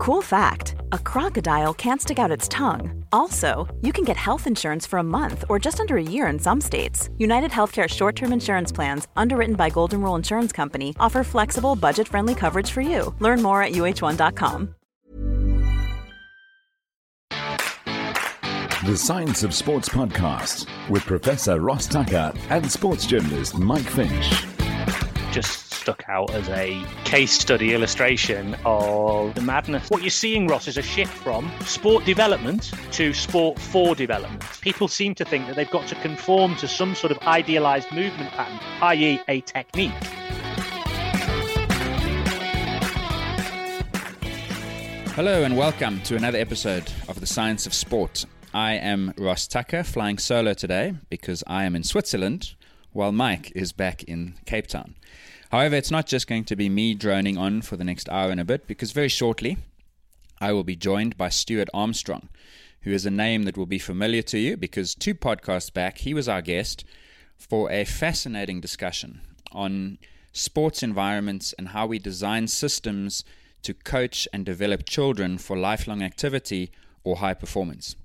Cool fact a crocodile can't stick out its tongue. Also, you can get health insurance for a month or just under a year in some states. United Healthcare short term insurance plans, underwritten by Golden Rule Insurance Company, offer flexible, budget friendly coverage for you. Learn more at uh1.com. The Science of Sports podcast with Professor Ross Tucker and sports journalist Mike Finch. Just stuck out as a case study illustration of the madness. What you're seeing, Ross, is a shift from sport development to sport for development. People seem to think that they've got to conform to some sort of idealized movement pattern, i.e., a technique. Hello and welcome to another episode of The Science of Sport. I am Ross Tucker, flying solo today because I am in Switzerland while Mike is back in Cape Town. However, it's not just going to be me droning on for the next hour and a bit, because very shortly I will be joined by Stuart Armstrong, who is a name that will be familiar to you because two podcasts back he was our guest for a fascinating discussion on sports environments and how we design systems to coach and develop children for lifelong activity or high performance.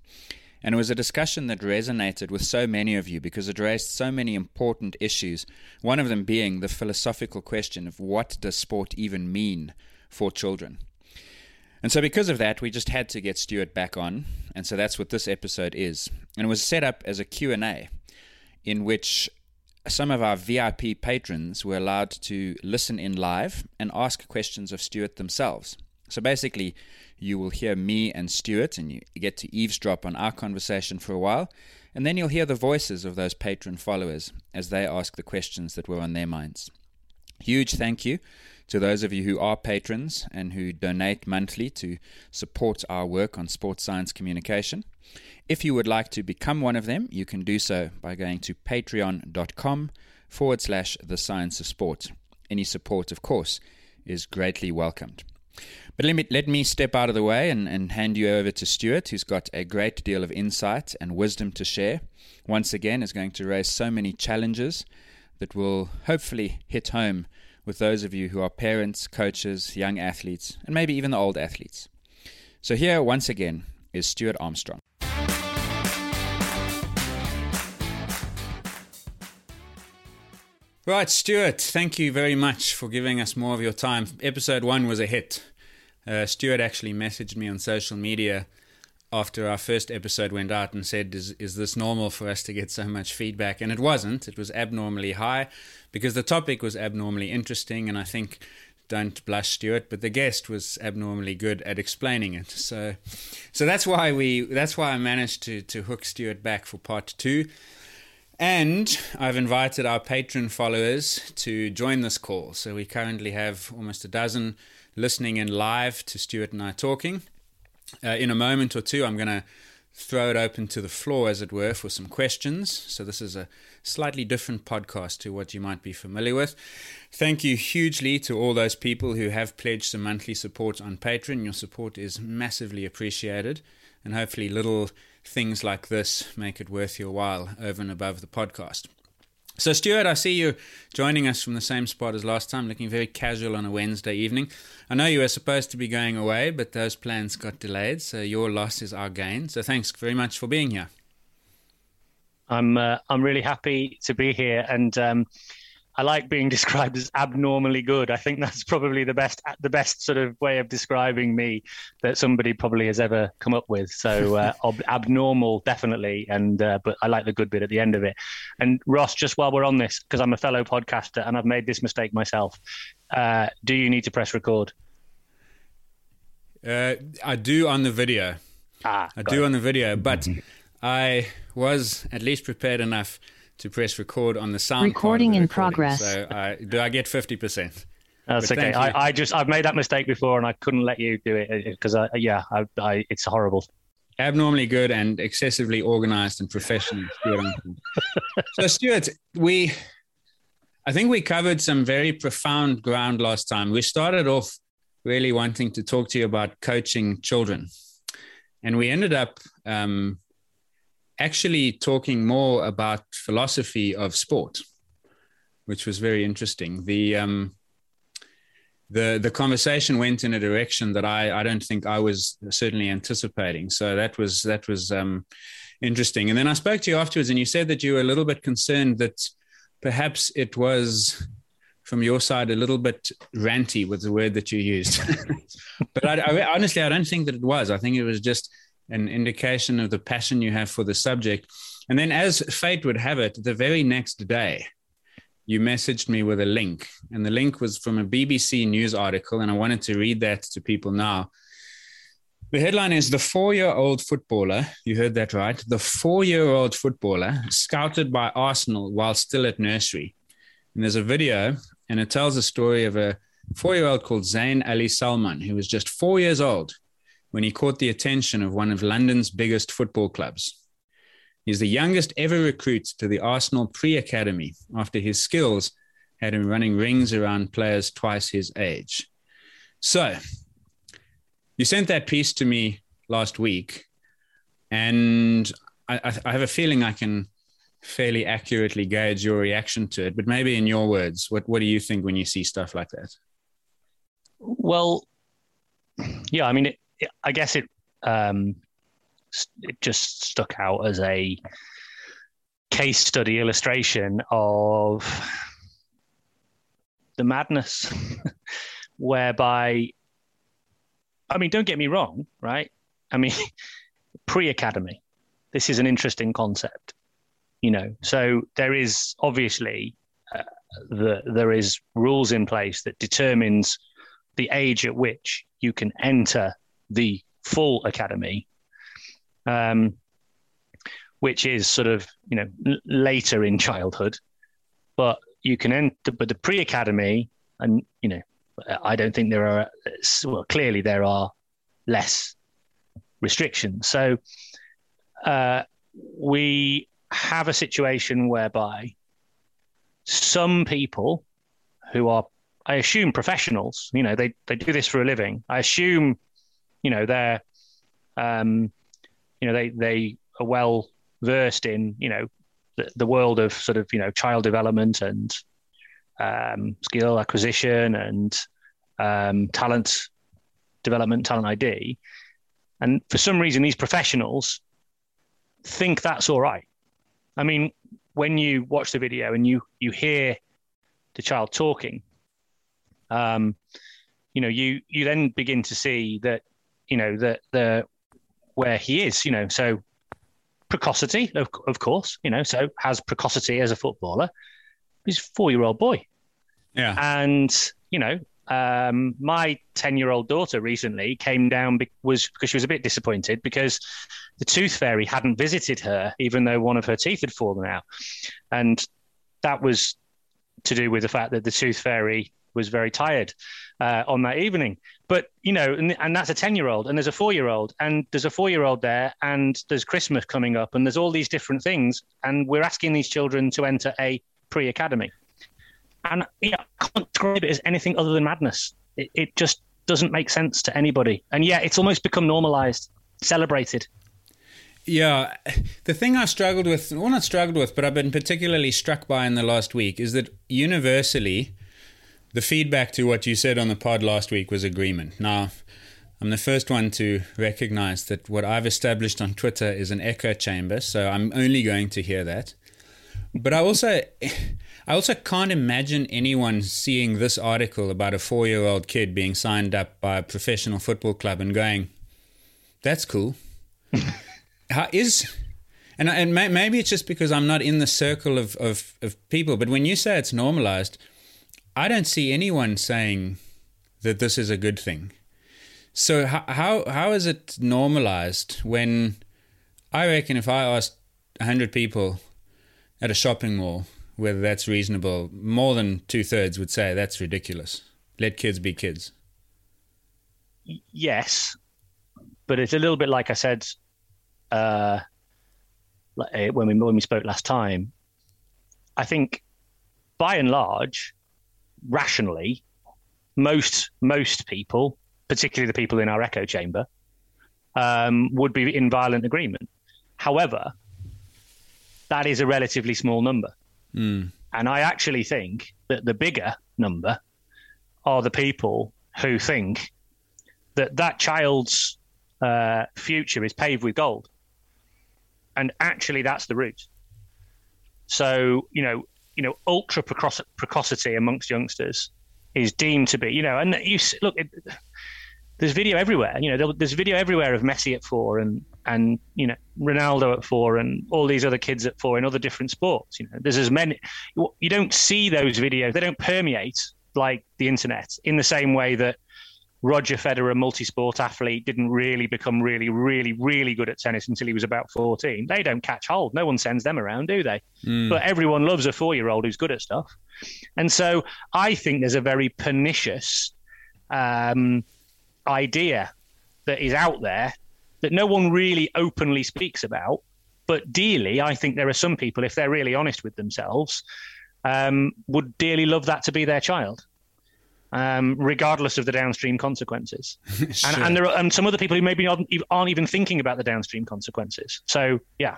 And it was a discussion that resonated with so many of you because it raised so many important issues. One of them being the philosophical question of what does sport even mean for children? And so because of that, we just had to get Stuart back on. And so that's what this episode is. And it was set up as a Q&A in which some of our VIP patrons were allowed to listen in live and ask questions of Stuart themselves. So basically, you will hear me and Stuart, and you get to eavesdrop on our conversation for a while. And then you'll hear the voices of those patron followers as they ask the questions that were on their minds. Huge thank you to those of you who are patrons and who donate monthly to support our work on sports science communication. If you would like to become one of them, you can do so by going to patreon.com forward slash the science of sport. Any support, of course, is greatly welcomed. But let me, let me step out of the way and, and hand you over to Stuart, who's got a great deal of insight and wisdom to share. Once again, is going to raise so many challenges that will hopefully hit home with those of you who are parents, coaches, young athletes, and maybe even the old athletes. So, here once again is Stuart Armstrong. Right, Stuart, thank you very much for giving us more of your time. Episode one was a hit. Uh, Stuart actually messaged me on social media after our first episode went out and said, is, is this normal for us to get so much feedback? And it wasn't. It was abnormally high because the topic was abnormally interesting. And I think, don't blush, Stuart, but the guest was abnormally good at explaining it. So, so that's why we, that's why I managed to, to hook Stuart back for part two. And I've invited our patron followers to join this call. So we currently have almost a dozen listening in live to Stuart and I talking. Uh, in a moment or two, I'm going to throw it open to the floor, as it were, for some questions. So, this is a slightly different podcast to what you might be familiar with. Thank you hugely to all those people who have pledged some monthly support on Patreon. Your support is massively appreciated, and hopefully, little things like this make it worth your while over and above the podcast. So, Stuart, I see you joining us from the same spot as last time, looking very casual on a Wednesday evening. I know you were supposed to be going away, but those plans got delayed, so your loss is our gain. So, thanks very much for being here. I'm uh, I'm really happy to be here, and um, I like being described as abnormally good. I think that's probably the best the best sort of way of describing me that somebody probably has ever come up with. So uh, ob- abnormal, definitely, and uh, but I like the good bit at the end of it. And Ross, just while we're on this, because I'm a fellow podcaster and I've made this mistake myself, uh, do you need to press record? Uh, I do on the video. Ah, I do it. on the video, but I was at least prepared enough to press record on the sound. Recording the in recording. progress. So I, do I get fifty percent? That's But okay. I, I just I've made that mistake before and I couldn't let you do it because I yeah I, I it's horrible. Abnormally good and excessively organized and professional. Stuart. so Stuart, we, I think we covered some very profound ground last time. We started off really wanting to talk to you about coaching children, and we ended up um, actually talking more about philosophy of sport, which was very interesting. The um, the the conversation went in a direction that I I don't think I was certainly anticipating. So that was that was um, interesting. And then I spoke to you afterwards, and you said that you were a little bit concerned that perhaps it was from your side a little bit ranty was the word that you used. but I, I, honestly, I don't think that it was. I think it was just an indication of the passion you have for the subject. And then, as fate would have it, the very next day, you messaged me with a link, and the link was from a BBC News article, and I wanted to read that to people now. The headline is The Four Year Old Footballer, you heard that right, the four year old footballer scouted by Arsenal while still at nursery. And there's a video, and it tells the story of a four year old called Zain Ali Salman, who was just four years old when he caught the attention of one of London's biggest football clubs. He's the youngest ever recruit to the Arsenal pre academy after his skills had him running rings around players twice his age. So, you sent that piece to me last week, and I, I, have a feeling I can fairly accurately gauge your reaction to it. But maybe in your words, what, what do you think when you see stuff like that? Well, yeah, I mean, it, I guess it um, it just stuck out as a case study illustration of the madness whereby I mean don't get me wrong right? I mean pre-academy this is an interesting concept you know? So there is obviously uh, the there is rules in place that determines the age at which you can enter the full academy um, which is sort of you know later in childhood. But you can enter, but the pre-academy, and you know, I don't think there are. Well, clearly there are less restrictions. So uh, we have a situation whereby some people who are, I assume, professionals. You know, they they do this for a living. I assume, you know, they're um, you know they they are well versed in you know the, the world of sort of you know child development and um, skill acquisition and um, talent development, talent ID, and for some reason these professionals think that's all right. I mean, when you watch the video and you you hear the child talking, um, you know, you you then begin to see that you know that the where he is, you know. So precocity, of, of course, you know, so has precocity as a footballer. He's a four year old boy. Yeah. And, you know, um, my 10 year old daughter recently came down be- was because she was a bit disappointed because the tooth fairy hadn't visited her, even though one of her teeth had fallen out. And that was to do with the fact that the tooth fairy was very tired uh, on that evening. But you know, and, and that's a ten-year-old, and there's a four-year-old, and there's a four-year-old there, and there's Christmas coming up, and there's all these different things, and we're asking these children to enter a pre-academy, and you know, I can't describe it as anything other than madness. It, it just doesn't make sense to anybody, and yet it's almost become normalized, celebrated. Yeah, the thing I struggled with, well, not struggled with, but I've been particularly struck by in the last week is that universally, the feedback to what you said on the pod last week was agreement. Now, I'm the first one to recognize that what I've established on Twitter is an echo chamber, so I'm only going to hear that. But I also I also can't imagine anyone seeing this article about a 4-year-old kid being signed up by a professional football club and going, "That's cool." How is and and maybe it's just because I'm not in the circle of, of, of people, but when you say it's normalized, I don't see anyone saying that this is a good thing. So how how, how is it normalized when I reckon if I asked hundred people at a shopping mall whether that's reasonable, more than two thirds would say that's ridiculous. Let kids be kids. Yes, but it's a little bit like I said uh, eh, when we when we spoke last time. I think, by and large, rationally, most most people, particularly the people in our echo chamber, um, would be in violent agreement. However, that is a relatively small number, mm. and I actually think that the bigger number are the people who think that that child's uh, future is paved with gold, and actually that's the route. So you know, you know, ultra precocity amongst youngsters is deemed to be, you know, and you look. It, there's video everywhere. You know, there's video everywhere of Messi at four and and you know Ronaldo at four and all these other kids at four in other different sports. You know, there's as many. You don't see those videos. They don't permeate like the internet in the same way that Roger Federer, a multi-sport athlete, didn't really become really, really, really good at tennis until he was about 14. They don't catch hold. No one sends them around, do they? Mm. But everyone loves a four-year-old who's good at stuff. And so I think there's a very pernicious um, idea that is out there that no one really openly speaks about. But dearly, I think there are some people, if they're really honest with themselves, um, would dearly love that to be their child. Um, regardless of the downstream consequences. sure. and, and, there are and some other people who maybe aren't, aren't even thinking about the downstream consequences. So, yeah.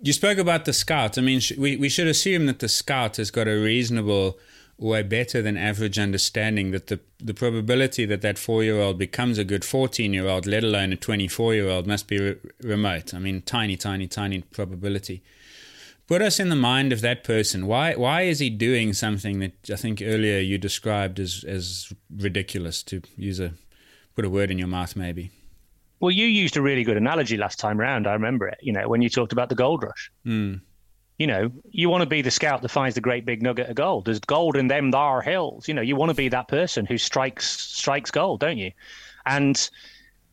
You spoke about the scout. I mean, sh- we, we should assume that the scout has got a reasonable way better than average understanding that the, the probability that that four year old becomes a good 14 year old, let alone a 24 year old, must be re- remote. I mean, tiny, tiny, tiny probability. Put us in the mind of that person. Why, why is he doing something that I think earlier you described as, as ridiculous, to use a put a word in your mouth, maybe? Well, you used a really good analogy last time round. I remember it. You know, when you talked about the gold rush. Mm you know, you want to be the scout that finds the great big nugget of gold. There's gold in them there hills. You know, you want to be that person who strikes strikes gold, don't you? And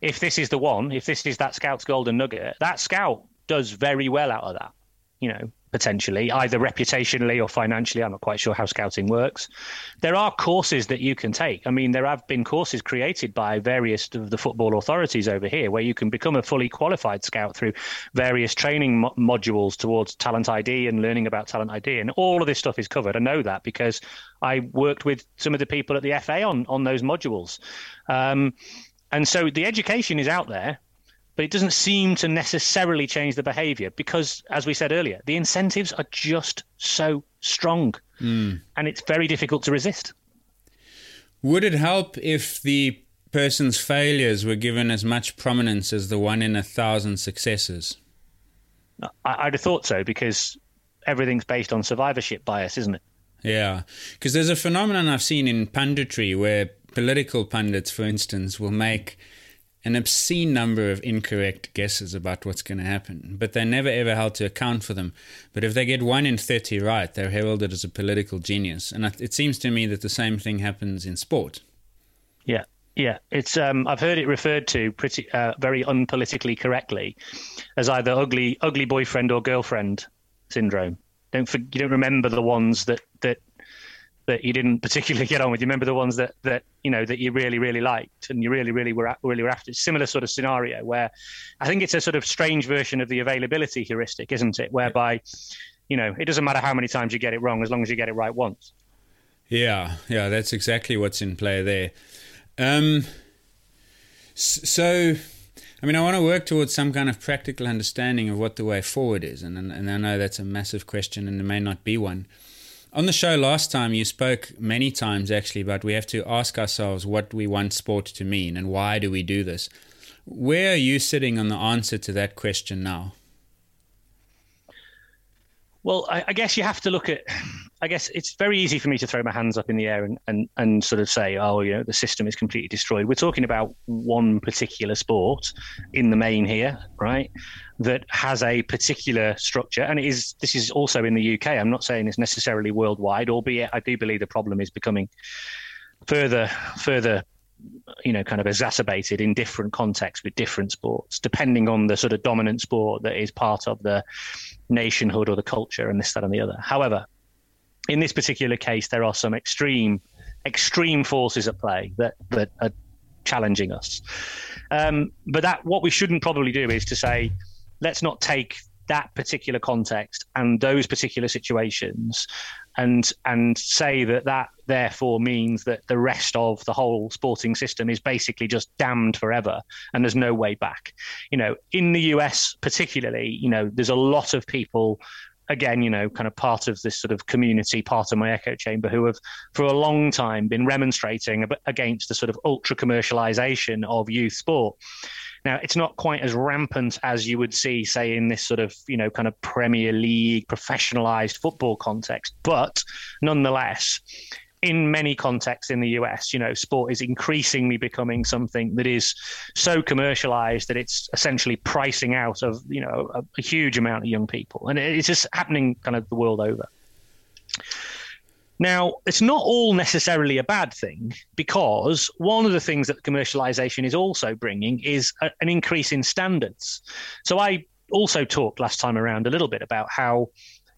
if this is the one, if this is that scout's golden nugget, that scout does very well out of that. You know, potentially, either reputationally or financially. I'm not quite sure how scouting works. There are courses that you can take. I mean, there have been courses created by various of the football authorities over here where you can become a fully qualified scout through various training mo- modules towards talent ID and learning about talent ID. And all of this stuff is covered. I know that because I worked with some of the people at the FA on, on those modules. Um, and so the education is out there but it doesn't seem to necessarily change the behavior because, as we said earlier, the incentives are just so strong mm. and it's very difficult to resist. Would it help if the person's failures were given as much prominence as the one in a thousand successes? I, would have thought so because everything's based on survivorship bias, isn't it? Yeah, because there's a phenomenon I've seen in punditry where political pundits, for instance, will make an obscene number of incorrect guesses about what's going to happen, but they're never ever held to account for them. But if they get one in 30 right, they're heralded as a political genius. And it seems to me that the same thing happens in sport. Yeah. Yeah, it's. Um, I've heard it referred to pretty, uh, very unpolitically correctly, as either ugly, ugly boyfriend or girlfriend syndrome. Don't for, you don't remember the ones that that that you didn't particularly get on with? You remember the ones that that you know that you really really liked and you really really were really were after? Similar sort of scenario where I think it's a sort of strange version of the availability heuristic, isn't it? Whereby you know it doesn't matter how many times you get it wrong as long as you get it right once. Yeah, yeah, that's exactly what's in play there. Um, so. I mean, I want to work towards some kind of practical understanding of what the way forward is, and and I know that's a massive question, and there may not be one. On the show last time, you spoke many times actually about we have to ask ourselves what we want sport to mean and why do we do this. Where are you sitting on the answer to that question now? Well, I, I, guess you have to look at. I guess it's very easy for me to throw my hands up in the air and, and, and sort of say, oh, you know, the system is completely destroyed. We're talking about one particular sport in the main here, right? That has a particular structure, and it is. This is also in the UK. I'm not saying it's necessarily worldwide, albeit I do believe the problem is becoming further further you know, kind of exacerbated in different contexts with different sports, depending on the sort of dominant sport that is part of the nationhood or the culture and this, that, and the other. However, in this particular case, there are some extreme, extreme forces at play that that are challenging us. Um, but that what we shouldn't probably do is to say, let's not take that particular context and those particular situations and and say that that therefore means that the rest of the whole sporting system is basically just damned forever and there's no way back you know in the US particularly you know there's a lot of people again, you know, kind of part of this sort of community, part of my echo chamber, who have for a long time been remonstrating against the sort of ultra commercialization of youth sport. Now, it's not quite as rampant as you would see, say, in this sort of, you know, kind of Premier League professionalized football context, but nonetheless, in many contexts in the US, you know, sport is increasingly becoming something that is so commercialized that it's essentially pricing out of, you know, a, a huge amount of young people. And it's just happening kind of the world over. Now, it's not all necessarily a bad thing because one of the things that commercialization is also bringing is a, an increase in standards. So I also talked last time around a little bit about how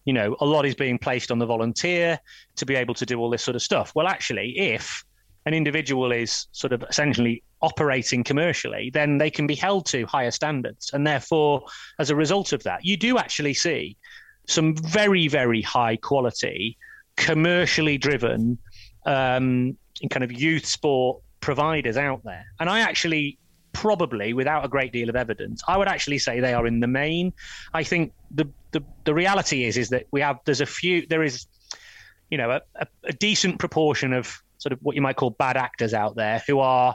you know, a lot is being placed on the volunteer to be able to do all this sort of stuff. Well, actually, if an individual is sort of essentially operating commercially, then they can be held to higher standards. And therefore, as a result of that, you do actually see some very, very high quality, commercially driven, um, kind of youth sport providers out there. And I actually probably without a great deal of evidence i would actually say they are in the main i think the the, the reality is is that we have there's a few there is you know a, a, a decent proportion of sort of what you might call bad actors out there who are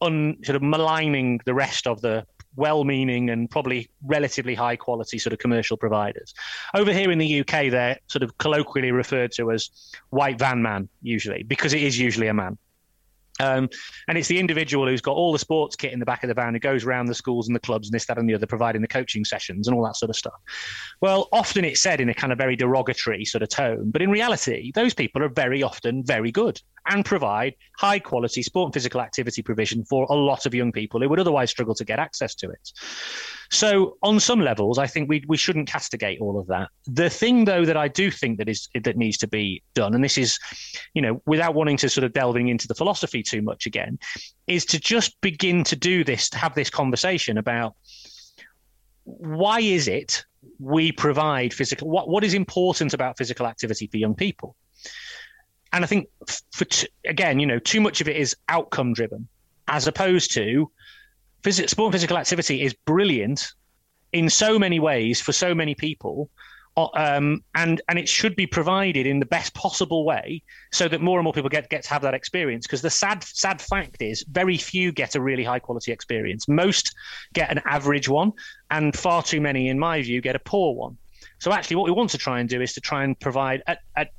un, sort of maligning the rest of the well-meaning and probably relatively high quality sort of commercial providers. Over here in the UK, they're sort of colloquially referred to as white van man usually because it is usually a man. Um, and it's the individual who's got all the sports kit in the back of the van who goes around the schools and the clubs and this, that, and the other, providing the coaching sessions and all that sort of stuff. Well, often it's said in a kind of very derogatory sort of tone, but in reality, those people are very often very good and provide high quality sport and physical activity provision for a lot of young people who would otherwise struggle to get access to it. So, on some levels, I think we we shouldn't castigate all of that. The thing, though, that I do think that is that needs to be done, and this is, you know, without wanting to sort of delving into the philosophy too much again, is to just begin to do this, to have this conversation about why is it we provide physical what what is important about physical activity for young people and I think for t- again, you know, too much of it is outcome driven, as opposed to phys- sport and physical activity is brilliant in so many ways for so many people. Um, and and it should be provided in the best possible way so that more and more people get get to have that experience. Because the sad sad fact is, very few get a really high quality experience. Most get an average one, and far too many, in my view, get a poor one. So actually, what we want to try and do is to try and provide at, at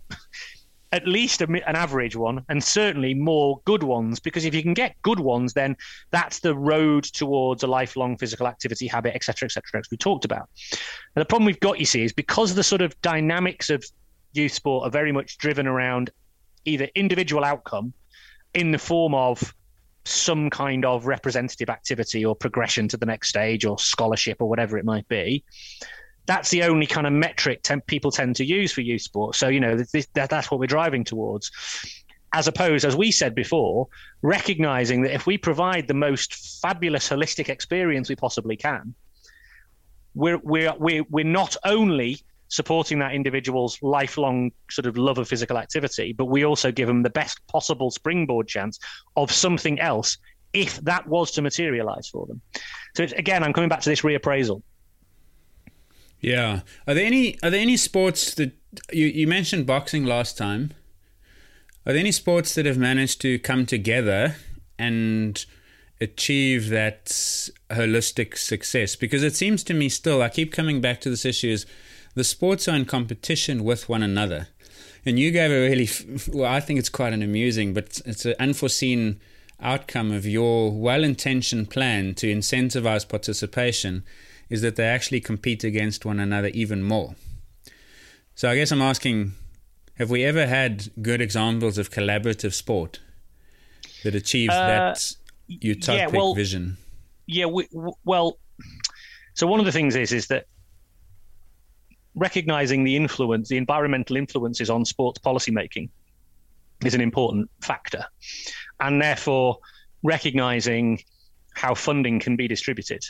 at least a, an average one and certainly more good ones because if you can get good ones then that's the road towards a lifelong physical activity habit etc etc as we talked about. And the problem we've got you see is because the sort of dynamics of youth sport are very much driven around either individual outcome in the form of some kind of representative activity or progression to the next stage or scholarship or whatever it might be that's the only kind of metric people tend to use for youth sport. So, you know, that's what we're driving towards. As opposed, as we said before, recognizing that if we provide the most fabulous holistic experience we possibly can, we're, we're, we're, we're not only supporting that individual's lifelong sort of love of physical activity, but we also give them the best possible springboard chance of something else if that was to materialize for them. So, again, I'm coming back to this reappraisal yeah. Are there any are there any sports that you, you mentioned boxing last time? Are there any sports that have managed to come together and achieve that holistic success? Because it seems to me still, I keep coming back to this issue is the sports are in competition with one another. And you gave a really, well, I think it's quite an amusing, but it's an unforeseen outcome of your well intentioned plan to incentivize participation is that they actually compete against one another even more. So I guess I'm asking have we ever had good examples of collaborative sport that achieves uh, that utopic yeah, well, vision? Yeah, we, well, so one of the things is is that recognizing the influence, the environmental influences on sports policymaking is an important factor. And therefore, recognizing how funding can be distributed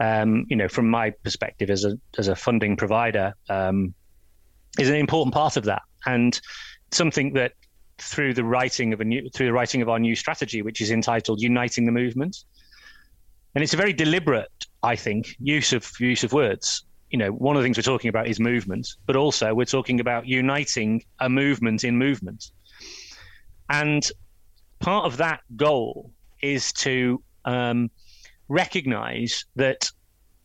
um, you know, from my perspective as a as a funding provider, um, is an important part of that, and something that through the writing of a new through the writing of our new strategy, which is entitled "Uniting the Movement," and it's a very deliberate, I think, use of use of words. you know, one of the things we're talking about is movement, but also we're talking about uniting a movement in movement. And part of that goal is to um, recognize that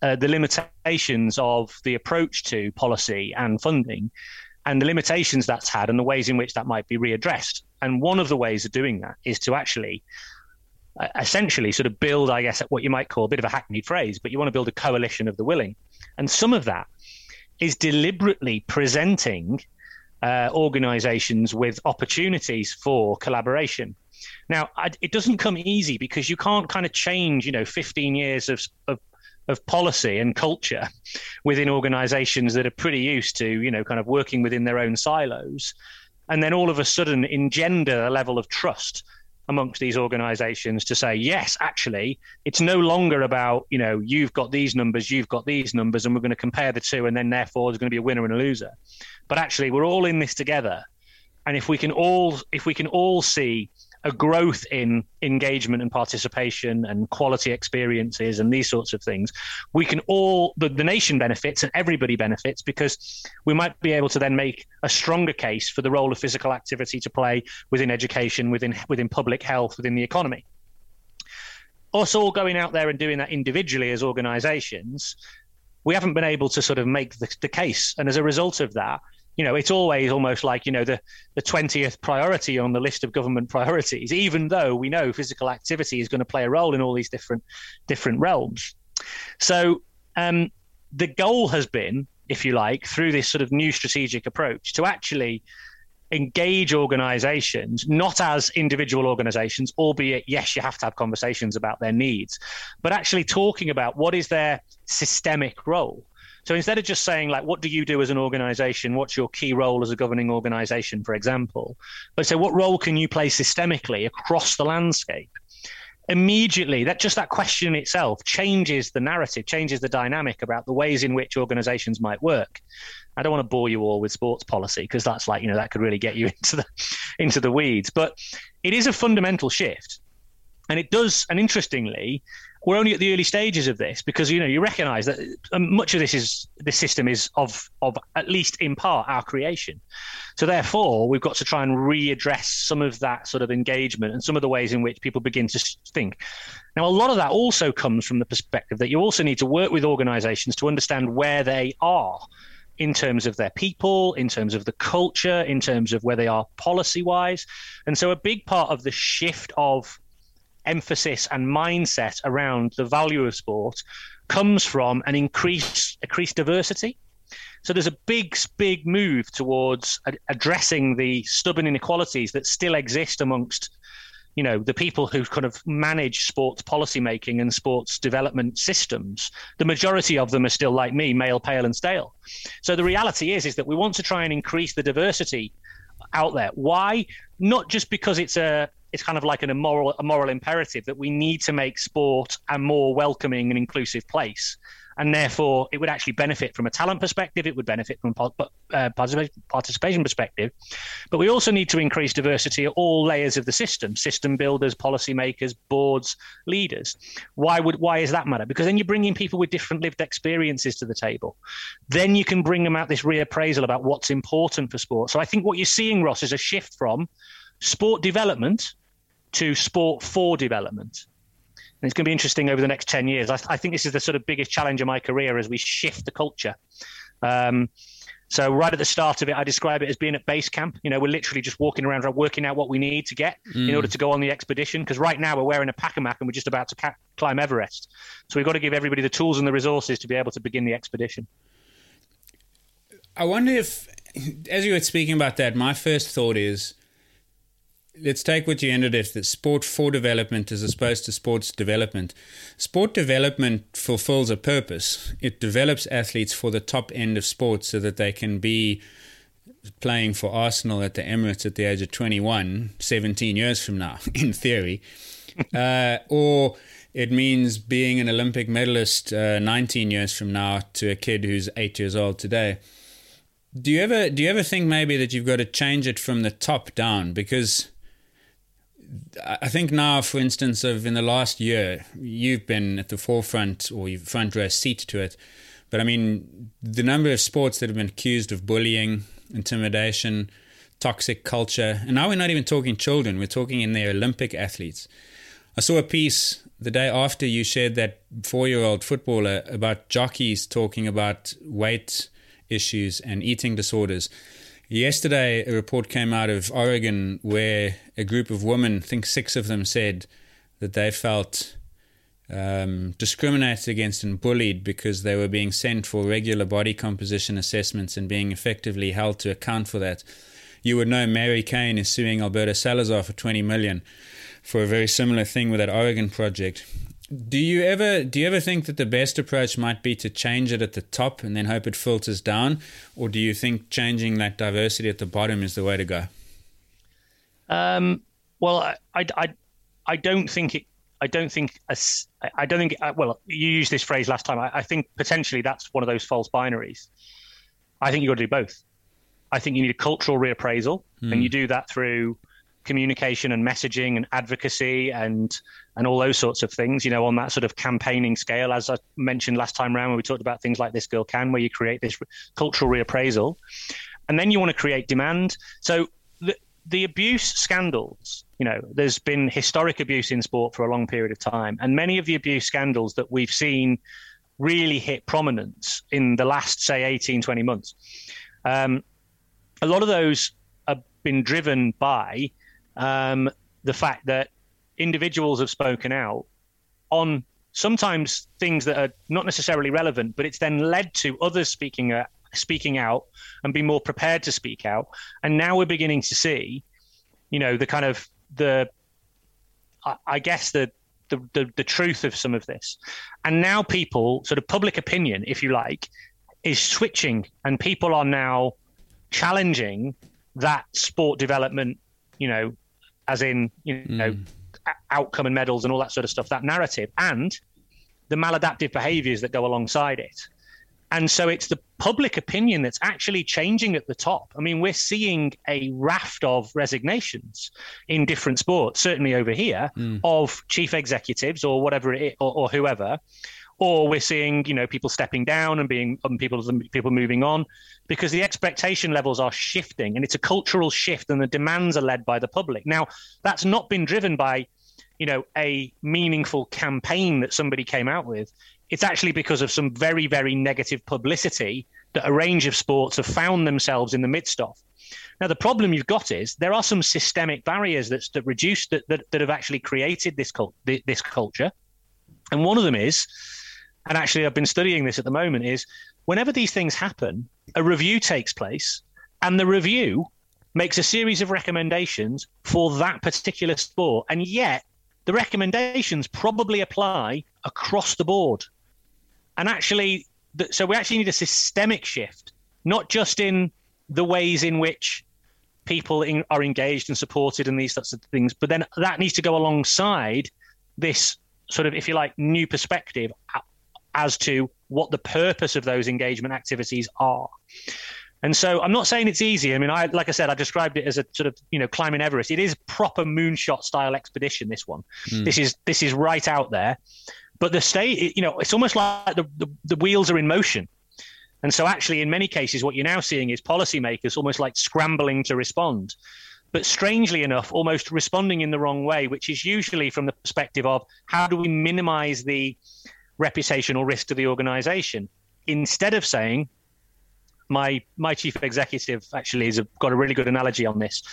uh, the limitations of the approach to policy and funding and the limitations that's had and the ways in which that might be readdressed. And one of the ways of doing that is to actually uh, essentially sort of build, I guess, what you might call a bit of a hackneyed phrase, but you want to build a coalition of the willing. And some of that is deliberately presenting uh, organizations with opportunities for collaboration. Now, I, it doesn't come easy because you can't kind of change, you know, 15 years of, of of policy and culture within organizations that are pretty used to, you know, kind of working within their own silos, and then all of a sudden engender a level of trust amongst these organizations to say yes actually it's no longer about you know you've got these numbers you've got these numbers and we're going to compare the two and then therefore there's going to be a winner and a loser. But actually we're all in this together. And if we can all if we can all see a growth in engagement and participation and quality experiences and these sorts of things, we can all, the, the nation benefits and everybody benefits because we might be able to then make a stronger case for the role of physical activity to play within education, within, within public health, within the economy. Us all going out there and doing that individually as organizations, we haven't been able to sort of make the, the case. And as a result of that, you know, it's always almost like, you know, the, the 20th priority on the list of government priorities, even though we know physical activity is going to play a role in all these different different realms. So um, the goal has been, if you like, through this sort of new strategic approach to actually engage organizations not as individual organizations albeit yes you have to have conversations about their needs but actually talking about what is their systemic role so instead of just saying like, what do you do as an organization? What's your key role as a governing organization, for example? But say, what role can you play systemically across the landscape? Immediately, that just that question itself changes the narrative, changes the dynamic about the ways in which organizations might work. I don't want to bore you all with sports policy because that's like, you know, that could really get you into the into the weeds. But it is a fundamental shift. And it does, and interestingly, we're only at the early stages of this because you know you recognise that um, much of this is this system is of of at least in part our creation. So therefore, we've got to try and readdress some of that sort of engagement and some of the ways in which people begin to think. Now, a lot of that also comes from the perspective that you also need to work with organisations to understand where they are in terms of their people, in terms of the culture, in terms of where they are policy wise. And so, a big part of the shift of emphasis and mindset around the value of sport comes from an increased increased diversity. So there's a big, big move towards addressing the stubborn inequalities that still exist amongst, you know, the people who kind of manage sports policy making and sports development systems. The majority of them are still like me, male, pale, and stale. So the reality is, is that we want to try and increase the diversity out there. Why? Not just because it's a it's kind of like an immoral a moral imperative that we need to make sport a more welcoming and inclusive place. And therefore it would actually benefit from a talent perspective it would benefit from a uh, participation perspective. But we also need to increase diversity at all layers of the system system builders policymakers boards leaders. Why would why is that matter? Because then you're bringing people with different lived experiences to the table. Then you can bring them out this reappraisal about what's important for sport. So i think what you're seeing ross is a shift from sport development to sport for development. And it's going to be interesting over the next 10 years. I, I, think this is the sort of biggest challenge of my career as we shift the culture. Um, so right at the start of it, I describe it as being at base camp. You know, we're literally just walking around, working out what we need to get mm. in order to go on the expedition. Because right now we're wearing a pack-a-mac and we're just about to ca- climb Everest. So we've got to give everybody the tools and the resources to be able to begin the expedition. I wonder if, as you were speaking about that, my first thought is let's take what you ended at that sport for development as opposed to sports development. Sport development fulfills a purpose. It develops athletes for the top end of sports so that they can be playing for Arsenal at the Emirates at the age of 21, 17 years from now, in theory. uh, or it means being an Olympic medalist uh, 19 years from now to a kid who's eight years old today. Do you ever do you ever think maybe that you've got to change it from the top down because I think now, for instance, of in the last year, you've been at the forefront or you've front row seat to it. But I mean, the number of sports that have been accused of bullying, intimidation, toxic culture, and now we're not even talking children, we're talking in their Olympic athletes. I saw a piece the day after you shared that four year old footballer about jockeys talking about weight issues and eating disorders. Yesterday, a report came out of Oregon where a group of women, I think six of them, said that they felt um, discriminated against and bullied because they were being sent for regular body composition assessments and being effectively held to account for that. You would know Mary Cain is suing Alberto Salazar for 20 million for a very similar thing with that Oregon project. Do you ever do you ever think that the best approach might be to change it at the top and then hope it filters down, or do you think changing that diversity at the bottom is the way to go? Um, well, I, I, I don't think it I don't think I don't think uh, well you used this phrase last time. I, I, think potentially that's one of those false binaries. I think you've got to do both. I think you need a cultural reappraisal, mm. and you do that through communication and messaging and advocacy and and all those sorts of things. You know, on that sort of campaigning scale, as I mentioned last time around when we talked about things like this girl can, where you create this cultural reappraisal, and then you want to create demand. So the the abuse scandals you know, there's been historic abuse in sport for a long period of time, and many of the abuse scandals that we've seen really hit prominence in the last, say, 18, 20 months. Um, a lot of those have been driven by um, the fact that individuals have spoken out on sometimes things that are not necessarily relevant, but it's then led to others speaking uh, speaking out and be more prepared to speak out. And now we're beginning to see, you know, the kind of the I guess the, the, the the truth of some of this, and now people sort of public opinion, if you like, is switching, and people are now challenging that sport development, you know, as in you know mm. Outcome and medals and all that sort of stuff, that narrative, and the maladaptive behaviors that go alongside it. And so it's the public opinion that's actually changing at the top. I mean, we're seeing a raft of resignations in different sports, certainly over here, mm. of chief executives or whatever it is, or, or whoever. Or we're seeing, you know, people stepping down and being and people people moving on because the expectation levels are shifting, and it's a cultural shift, and the demands are led by the public. Now, that's not been driven by you know a meaningful campaign that somebody came out with it's actually because of some very, very negative publicity that a range of sports have found themselves in the midst of. Now, the problem you've got is there are some systemic barriers that's, that reduce that, that, that have actually created this, cult, this culture. And one of them is, and actually I've been studying this at the moment, is whenever these things happen, a review takes place, and the review makes a series of recommendations for that particular sport. And yet, the recommendations probably apply across the board. And actually, so we actually need a systemic shift, not just in the ways in which people in, are engaged and supported and these sorts of things, but then that needs to go alongside this sort of, if you like, new perspective uh, as to what the purpose of those engagement activities are. And so I'm not saying it's easy. I mean, I like I said, I described it as a sort of you know climbing Everest. It is proper moonshot style expedition. This one, mm. this is this is right out there. But the state, you know, it's almost like the, the, the wheels are in motion. And so, actually, in many cases, what you're now seeing is policymakers almost like scrambling to respond. But strangely enough, almost responding in the wrong way, which is usually from the perspective of how do we minimize the reputational risk to the organization instead of saying, my my chief executive actually has got a really good analogy on this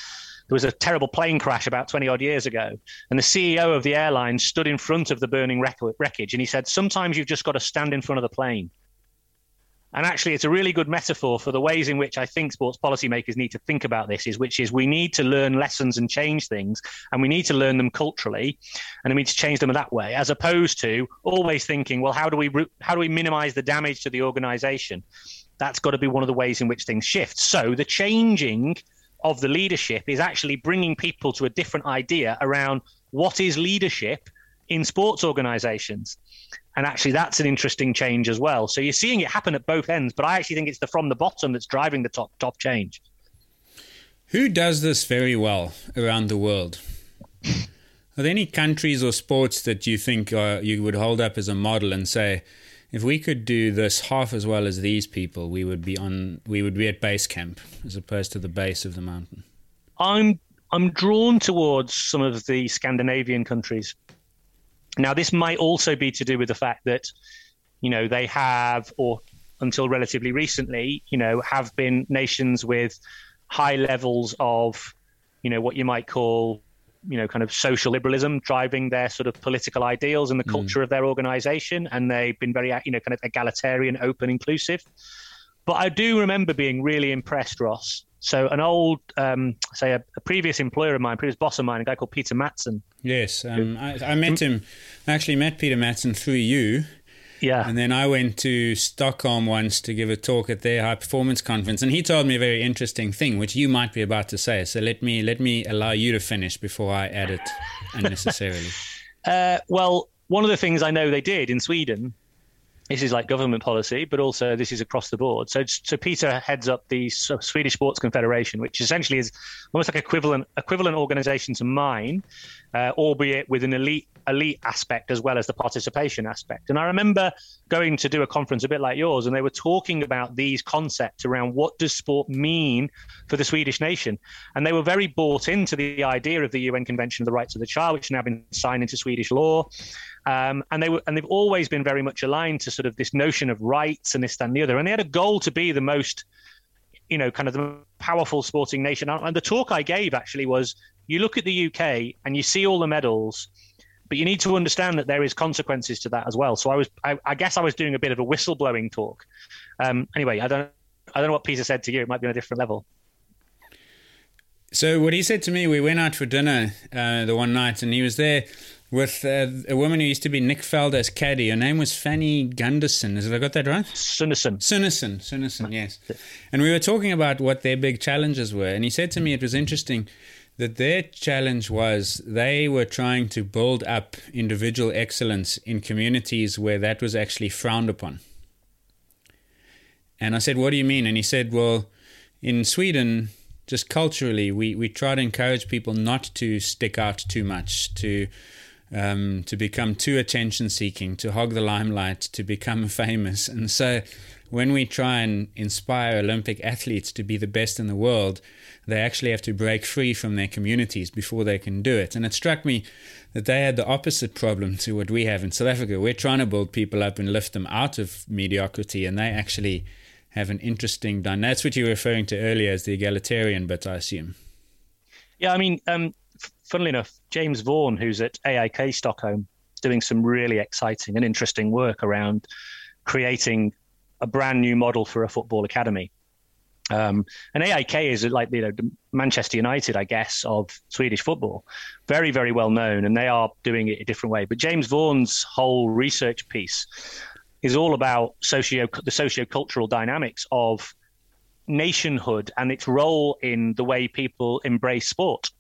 there was a terrible plane crash about 20 odd years ago, and the CEO of the airline stood in front of the burning wreck- wreckage and he said, Sometimes you've just got to stand in front of the plane. And actually, it's a really good metaphor for the ways in which I think sports policymakers need to think about this. Is which is we need to learn lessons and change things, and we need to learn them culturally, and we need to change them that way, as opposed to always thinking, well, how do we how do we minimise the damage to the organisation? That's got to be one of the ways in which things shift. So the changing of the leadership is actually bringing people to a different idea around what is leadership in sports organizations. And actually, that's an interesting change as well. So you're seeing it happen at both ends, but I actually think it's the from the bottom that's driving the top top change. Who does this very well around the world? Are there any countries or sports that you think uh, you would hold up as a model and say, if we could do this half as well as these people, we would be on we would be at base camp as opposed to the base of the mountain. I'm I'm drawn towards some of the Scandinavian countries. Now, this might also be to do with the fact that, you know, they have, or until relatively recently, you know, have been nations with high levels of, you know, what you might call, you know, kind of social liberalism driving their sort of political ideals and the mm. culture of their organization. And they've been very, you know, kind of egalitarian, open, inclusive. But I do remember being really impressed, Ross, so an old, um, say, a, a, previous employer of mine, previous boss of mine, a guy called Peter matson Yes, um, I, I, met him. I actually met Peter matson through you. Yeah. And then I went to Stockholm once to give a talk at their high performance conference, and he told me a very interesting thing, which you might be about to say. So let me let me allow you to finish before I add it unnecessarily. uh, well, one of the things I know they did in Sweden this is like government policy, but also this is across the board. So, so Peter heads up the Swedish Sports Confederation, which essentially is almost like equivalent equivalent organisation to mine, uh, albeit with an elite elite aspect as well as the participation aspect. And I remember going to do a conference a bit like yours, and they were talking about these concepts around what does sport mean for the Swedish nation, and they were very bought into the idea of the UN Convention of the Rights of the Child, which has now been signed into Swedish law. Um, and they were, and they've always been very much aligned to sort of this notion of rights and this and the other. And they had a goal to be the most, you know, kind of the powerful sporting nation. And the talk I gave actually was, you look at the UK and you see all the medals, but you need to understand that there is consequences to that as well. So I was, I, I guess, I was doing a bit of a whistleblowing talk. Um, anyway, I don't, I don't know what Peter said to you. It might be on a different level. So what he said to me, we went out for dinner uh, the one night, and he was there with uh, a woman who used to be Nick Faldo's caddy. Her name was Fanny Gunderson. Have I got that right? Sunesson. Sunesson. Sunesson, yes. And we were talking about what their big challenges were. And he said to me it was interesting that their challenge was they were trying to build up individual excellence in communities where that was actually frowned upon. And I said, What do you mean? And he said, Well, in Sweden, just culturally, we, we try to encourage people not to stick out too much, to um, to become too attention seeking, to hog the limelight, to become famous. And so when we try and inspire Olympic athletes to be the best in the world, they actually have to break free from their communities before they can do it. And it struck me that they had the opposite problem to what we have in South Africa. We're trying to build people up and lift them out of mediocrity, and they actually have an interesting dynamic. That's what you were referring to earlier as the egalitarian bit, I assume. Yeah, I mean, um, funnily enough, James Vaughan, who's at AIK Stockholm, doing some really exciting and interesting work around creating a brand new model for a football academy. Um, and AIK is like you know Manchester United, I guess, of Swedish football, very very well known, and they are doing it a different way. But James Vaughan's whole research piece is all about socio the socio-cultural dynamics of nationhood and its role in the way people embrace sport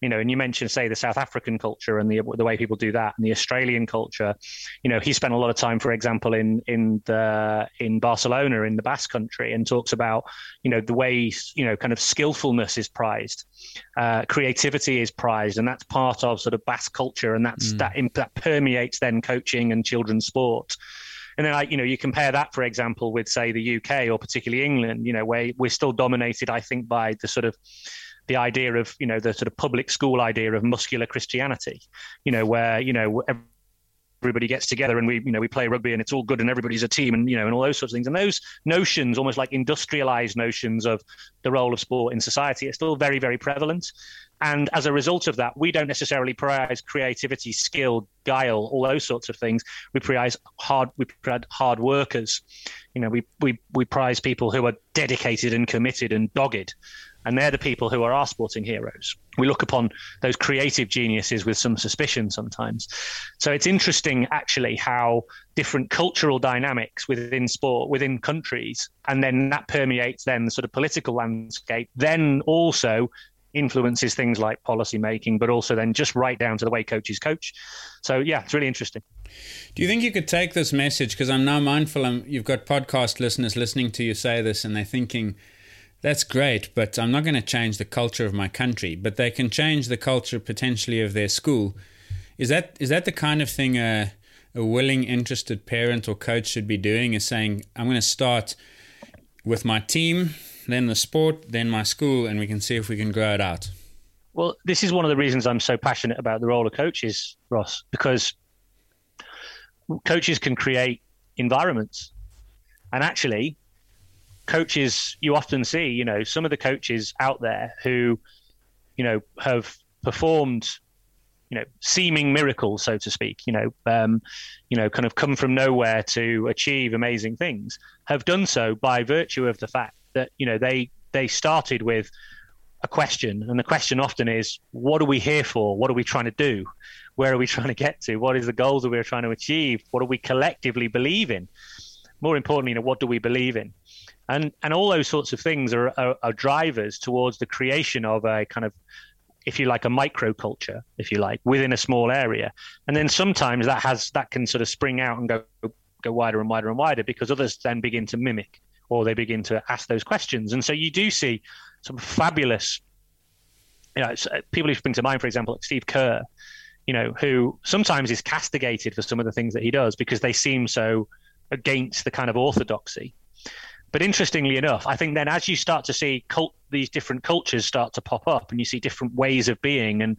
you know, and you mentioned, say, the South African culture and the the way people do that, and the Australian culture. You know, he spent a lot of time, for example, in in the in Barcelona in the Basque Country, and talks about you know the way you know kind of skillfulness is prized, uh, creativity is prized, and that's part of sort of Basque culture, and that's mm. that that permeates then coaching and children's sport. And then, like, you know, you compare that, for example, with, say, the UK or particularly England, you know, where we're still dominated, I think, by the sort of the idea of you know the sort of public school idea of muscular Christianity, you know where you know everybody gets together and we you know we play rugby and it's all good and everybody's a team and you know and all those sorts of things. And those notions almost like industrialized notions of the role of sport in society are still very very prevalent. And as a result of that we don't necessarily prize creativity skill guile all those sorts of things. We prize hard we prize hard workers. You know we we we prize people who are dedicated and committed and dogged and they're the people who are our sporting heroes. We look upon those creative geniuses with some suspicion sometimes. So it's interesting, actually, how different cultural dynamics within sport, within countries, and then that permeates then the sort of political landscape, then also influences things like policy making, but also then just right down to the way coaches coach. So yeah, it's really interesting. Do you think you could take this message? Because I'm now mindful, I'm, you've got podcast listeners listening to you say this, and they're thinking that's great, but I'm not going to change the culture of my country. But they can change the culture potentially of their school. Is that is that the kind of thing a, a willing, interested parent or coach should be doing is saying, I'm going to start with my team, then the sport, then my school, and we can see if we can grow it out. Well, this is one of the reasons I'm so passionate about the role of coaches, Ross, because coaches can create environments. And actually, coaches, you often see, you know, some of the coaches out there who, you know, have performed you know seeming miracles so to speak you know um, you know kind of come from nowhere to achieve amazing things have done so by virtue of the fact that you know they they started with a question. And the question often is what are we here for? What are we trying to do? Where are we trying to get to? What is the goals that we're trying to achieve? What do we collectively believe in more importantly you know what do we believe in and and all those sorts of things are, are, are drivers towards the creation of a kind of if you like, a microculture, if you like, within a small area. And then sometimes that has that can sort of spring out and go go wider and wider and wider because others then begin to mimic or they begin to ask those questions. And so you do see some fabulous, you know, uh, people who spring to mind, for example, like Steve Kerr, you know, who sometimes is castigated for some of the things that he does because they seem so against the kind of orthodoxy. But interestingly enough, I think then as you start to see cult, these different cultures start to pop up and you see different ways of being and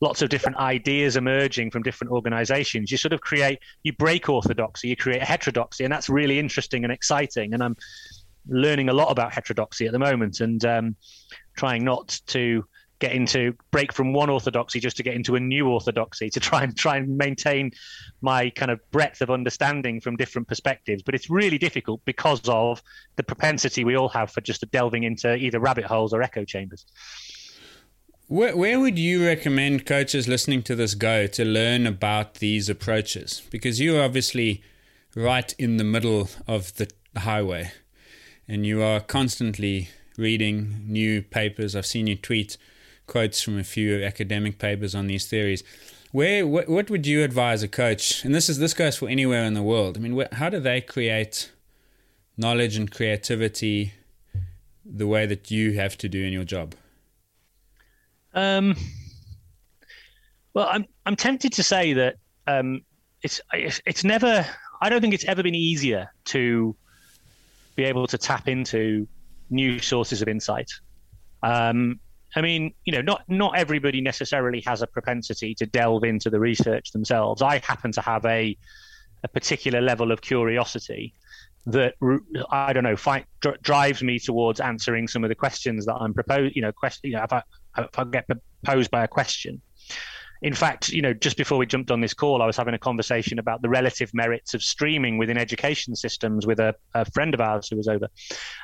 lots of different ideas emerging from different organizations, you sort of create, you break orthodoxy, you create heterodoxy. And that's really interesting and exciting. And I'm learning a lot about heterodoxy at the moment and um, trying not to get into break from one orthodoxy just to get into a new orthodoxy to try and try and maintain my kind of breadth of understanding from different perspectives. But it's really difficult because of the propensity we all have for just delving into either rabbit holes or echo chambers. Where, where would you recommend coaches listening to this go to learn about these approaches? Because you're obviously right in the middle of the highway and you are constantly reading new papers. I've seen you tweet quotes from a few academic papers on these theories. Where what, what would you advise a coach? And this is this goes for anywhere in the world. I mean, where, how do they create knowledge and creativity the way that you have to do in your job? Um, well, I'm I'm tempted to say that um, it's, it's it's never. I don't think it's ever been easier to be able to tap into new sources of insight. Um, I mean, you know, not not everybody necessarily has a propensity to delve into the research themselves. I happen to have a a particular level of curiosity that I don't know fight, drives me towards answering some of the questions that I'm proposed. You know, question. You know, if I, if I get posed by a question, in fact, you know, just before we jumped on this call, I was having a conversation about the relative merits of streaming within education systems with a, a friend of ours who was over.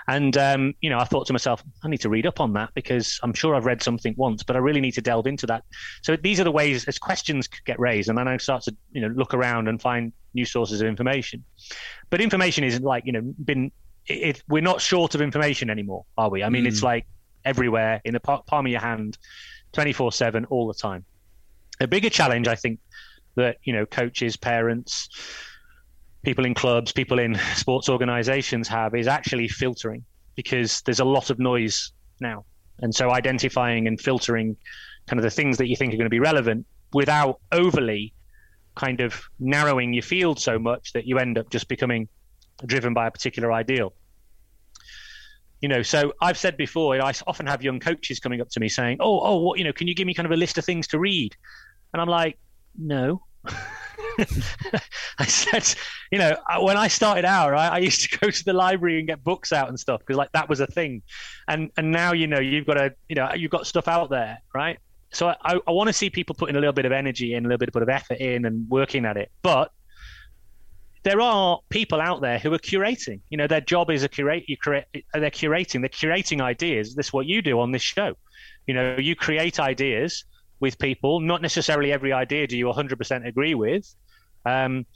And, um, you know, I thought to myself, I need to read up on that because I'm sure I've read something once, but I really need to delve into that. So these are the ways as questions get raised. And then I start to, you know, look around and find new sources of information. But information isn't like, you know, been, it, we're not short of information anymore, are we? I mean, mm. it's like everywhere in the palm of your hand, 24 7 all the time. A bigger challenge, I think, that you know coaches, parents, people in clubs, people in sports organisations have is actually filtering because there's a lot of noise now, and so identifying and filtering kind of the things that you think are going to be relevant without overly kind of narrowing your field so much that you end up just becoming driven by a particular ideal. You know so i've said before i often have young coaches coming up to me saying oh oh what you know can you give me kind of a list of things to read and i'm like no I said, you know, when I started out, right, I used to go to the library and get books out and stuff because like that was a thing, and and now you know you've got a you know you've got stuff out there, right? So I, I want to see people putting a little bit of energy in, a little bit of effort in, and working at it. But there are people out there who are curating. You know, their job is a curate. You curate. They're curating. They're curating ideas. This is what you do on this show. You know, you create ideas with people. Not necessarily every idea do you 100% agree with, um,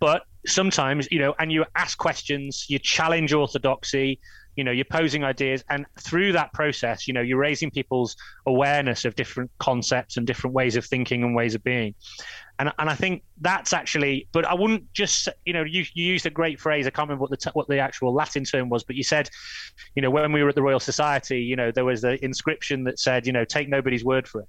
but sometimes you know, and you ask questions. You challenge orthodoxy you know you're posing ideas and through that process you know you're raising people's awareness of different concepts and different ways of thinking and ways of being and and I think that's actually but I wouldn't just you know you, you used a great phrase I can't remember what the what the actual Latin term was but you said you know when we were at the Royal Society you know there was the inscription that said you know take nobody's word for it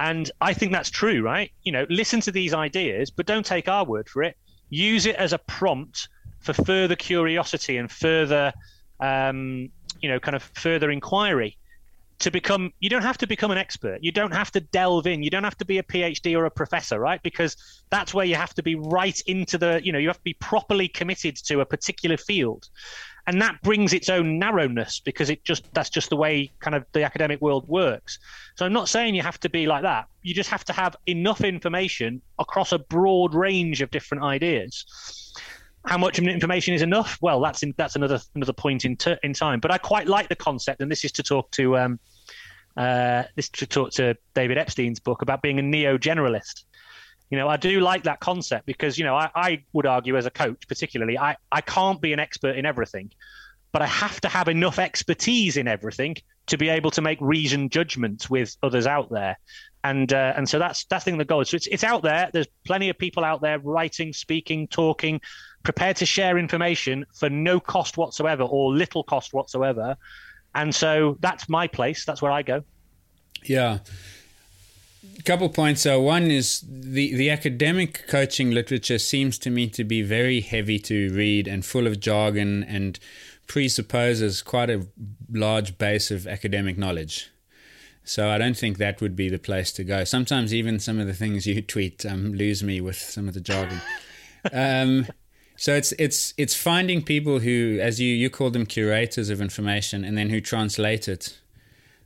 And I think that's true, right? You know, listen to these ideas, but don't take our word for it. Use it as a prompt for further curiosity and further, um, you know, kind of further inquiry to become you don't have to become an expert. You don't have to delve in. You don't have to be a phd or a professor right? Because that's where you have to be right into the you know you have to be properly committed to a particular field. And that brings its own narrowness because it just that's just the way kind of the academic world works. So i'm not saying you have to be like that. You just have to have enough information across a broad range of different ideas. How much information is enough? Well, that's in, that's another another point in ter- in time. But I quite like the concept, and this is to talk to um, uh, this to talk to David Epstein's book about being a neo generalist. You know, I do like that concept because you know I, I would argue as a coach, particularly, I I can't be an expert in everything, but I have to have enough expertise in everything to be able to make reasoned judgments with others out there. And uh, and so that's that's the thing that goes. So it's it's out there. There's plenty of people out there writing, speaking, talking, prepared to share information for no cost whatsoever or little cost whatsoever. And so that's my place. That's where I go. Yeah. Couple points. So one is the, the academic coaching literature seems to me to be very heavy to read and full of jargon and presupposes quite a large base of academic knowledge. So I don't think that would be the place to go. Sometimes even some of the things you tweet um, lose me with some of the jargon. Um, so it's it's it's finding people who, as you you call them curators of information, and then who translate it.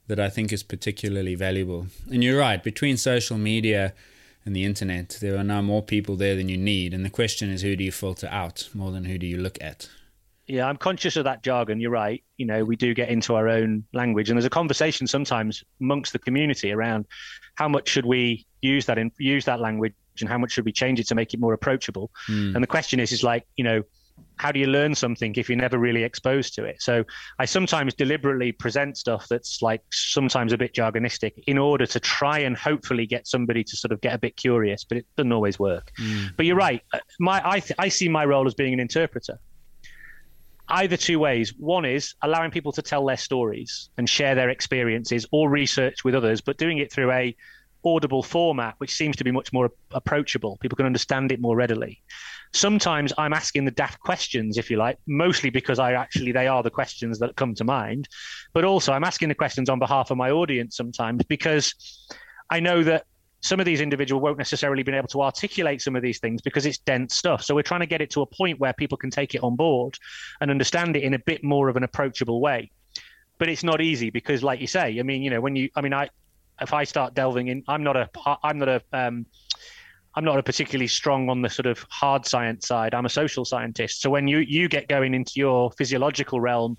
That I think is particularly valuable. And you're right. Between social media and the internet, there are now more people there than you need. And the question is, who do you filter out more than who do you look at? Yeah, I'm conscious of that jargon. You're right. You know, we do get into our own language, and there's a conversation sometimes amongst the community around how much should we use that in use that language and how much should we change it to make it more approachable mm. and the question is is like you know how do you learn something if you're never really exposed to it so i sometimes deliberately present stuff that's like sometimes a bit jargonistic in order to try and hopefully get somebody to sort of get a bit curious but it doesn't always work mm. but you're right uh, my I, th- I see my role as being an interpreter either two ways. One is allowing people to tell their stories and share their experiences or research with others, but doing it through a audible format, which seems to be much more approachable. People can understand it more readily. Sometimes I'm asking the daft questions, if you like, mostly because I actually they are the questions that come to mind, but also I'm asking the questions on behalf of my audience sometimes because I know that some of these individuals won't necessarily be able to articulate some of these things because it's dense stuff. So we're trying to get it to a point where people can take it on board and understand it in a bit more of an approachable way. But it's not easy because, like you say, I mean, you know, when you, I mean, I, if I start delving in, I'm not a, I'm not a, um, I'm not a particularly strong on the sort of hard science side. I'm a social scientist. So when you you get going into your physiological realm,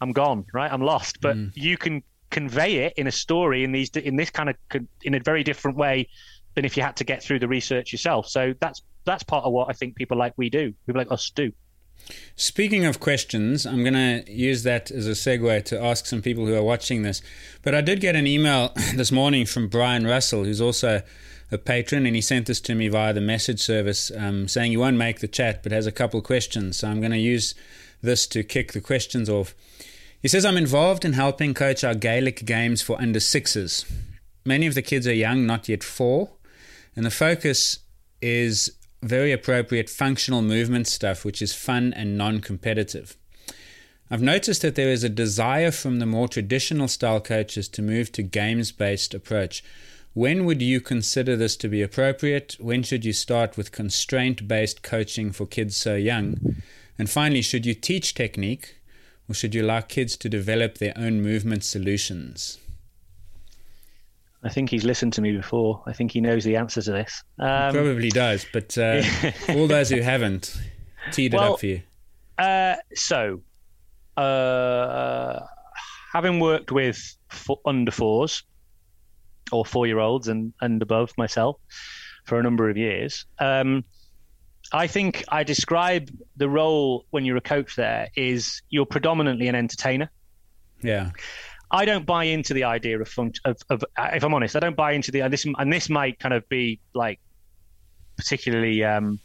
I'm gone, right? I'm lost. But mm. you can convey it in a story in these in this kind of in a very different way than if you had to get through the research yourself. So that's that's part of what I think people like we do, people like us do. Speaking of questions, I'm going to use that as a segue to ask some people who are watching this. But I did get an email this morning from Brian Russell, who's also a patron, and he sent this to me via the message service um, saying he won't make the chat but has a couple of questions. So I'm going to use this to kick the questions off. He says, I'm involved in helping coach our Gaelic games for under sixes. Many of the kids are young, not yet four, and the focus is very appropriate functional movement stuff, which is fun and non competitive. I've noticed that there is a desire from the more traditional style coaches to move to games based approach. When would you consider this to be appropriate? When should you start with constraint based coaching for kids so young? And finally, should you teach technique or should you allow kids to develop their own movement solutions? I think he's listened to me before. I think he knows the answer to this. Um, probably does, but uh, all those who haven't, teed well, it up for you. Uh, so, uh, having worked with under fours or four year olds and, and above myself for a number of years, um, I think I describe the role when you're a coach there is you're predominantly an entertainer. Yeah. I don't buy into the idea of, funct- of, of if I'm honest, I don't buy into the and this and this might kind of be like particularly um,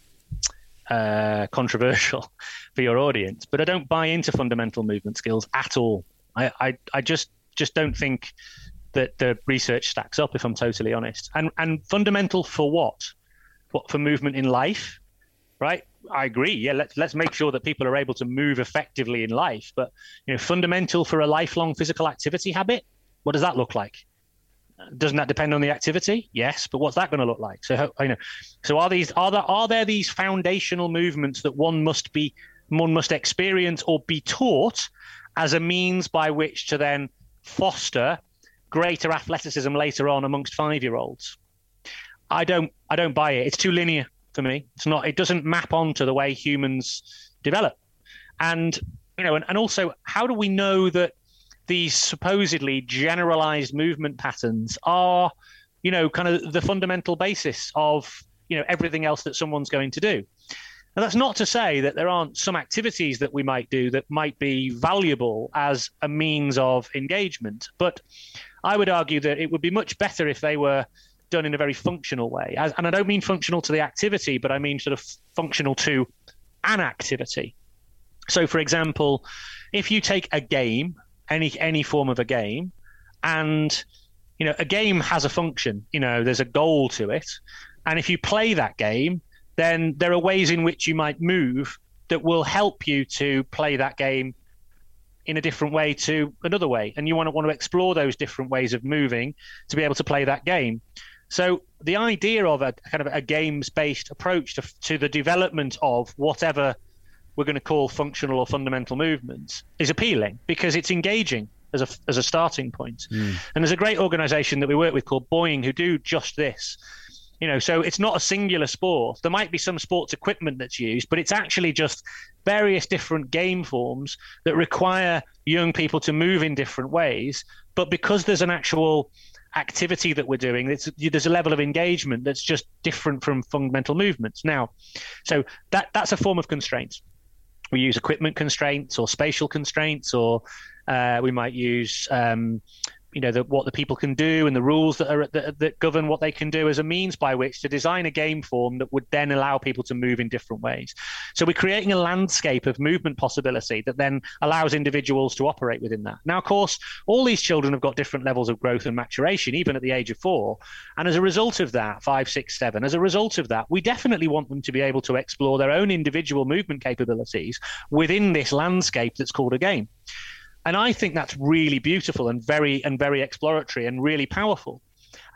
uh, controversial for your audience, but I don't buy into fundamental movement skills at all. I, I, I just just don't think that the research stacks up, if I'm totally honest. And and fundamental for what? What for movement in life, right? I agree. Yeah, let's let's make sure that people are able to move effectively in life. But you know, fundamental for a lifelong physical activity habit. What does that look like? Doesn't that depend on the activity? Yes, but what's that going to look like? So you know, so are these are there are there these foundational movements that one must be one must experience or be taught as a means by which to then foster greater athleticism later on amongst five year olds. I don't I don't buy it. It's too linear for me. It's not it doesn't map onto the way humans develop. And you know, and, and also how do we know that these supposedly generalized movement patterns are, you know, kind of the fundamental basis of, you know, everything else that someone's going to do. And that's not to say that there aren't some activities that we might do that might be valuable as a means of engagement. But I would argue that it would be much better if they were done in a very functional way. As, and I don't mean functional to the activity, but I mean sort of functional to an activity. So, for example, if you take a game, any any form of a game, and you know a game has a function. You know, there's a goal to it, and if you play that game, then there are ways in which you might move that will help you to play that game in a different way to another way and you want to want to explore those different ways of moving to be able to play that game so the idea of a kind of a games based approach to, to the development of whatever we're going to call functional or fundamental movements is appealing because it's engaging as a, as a starting point. Mm. And there's a great organization that we work with called Boeing who do just this you know so it's not a singular sport there might be some sports equipment that's used but it's actually just various different game forms that require young people to move in different ways but because there's an actual activity that we're doing there's a level of engagement that's just different from fundamental movements. Now so that that's a form of constraint we use equipment constraints or spatial constraints or uh, we might use um, you know the, what the people can do and the rules that are that, that, govern what they can do as a means by which to design a game form that would then allow people to move in different ways. So we're creating a landscape of movement possibility that then allows individuals to operate within that. Now, of course, all these children have got different levels of growth and maturation, even at the age of four. And as a result of that, five, six, seven, as a result of that, we definitely want them to be able to explore their own individual movement capabilities within this landscape that's called a game. And I think that's really beautiful and very and very exploratory and really powerful.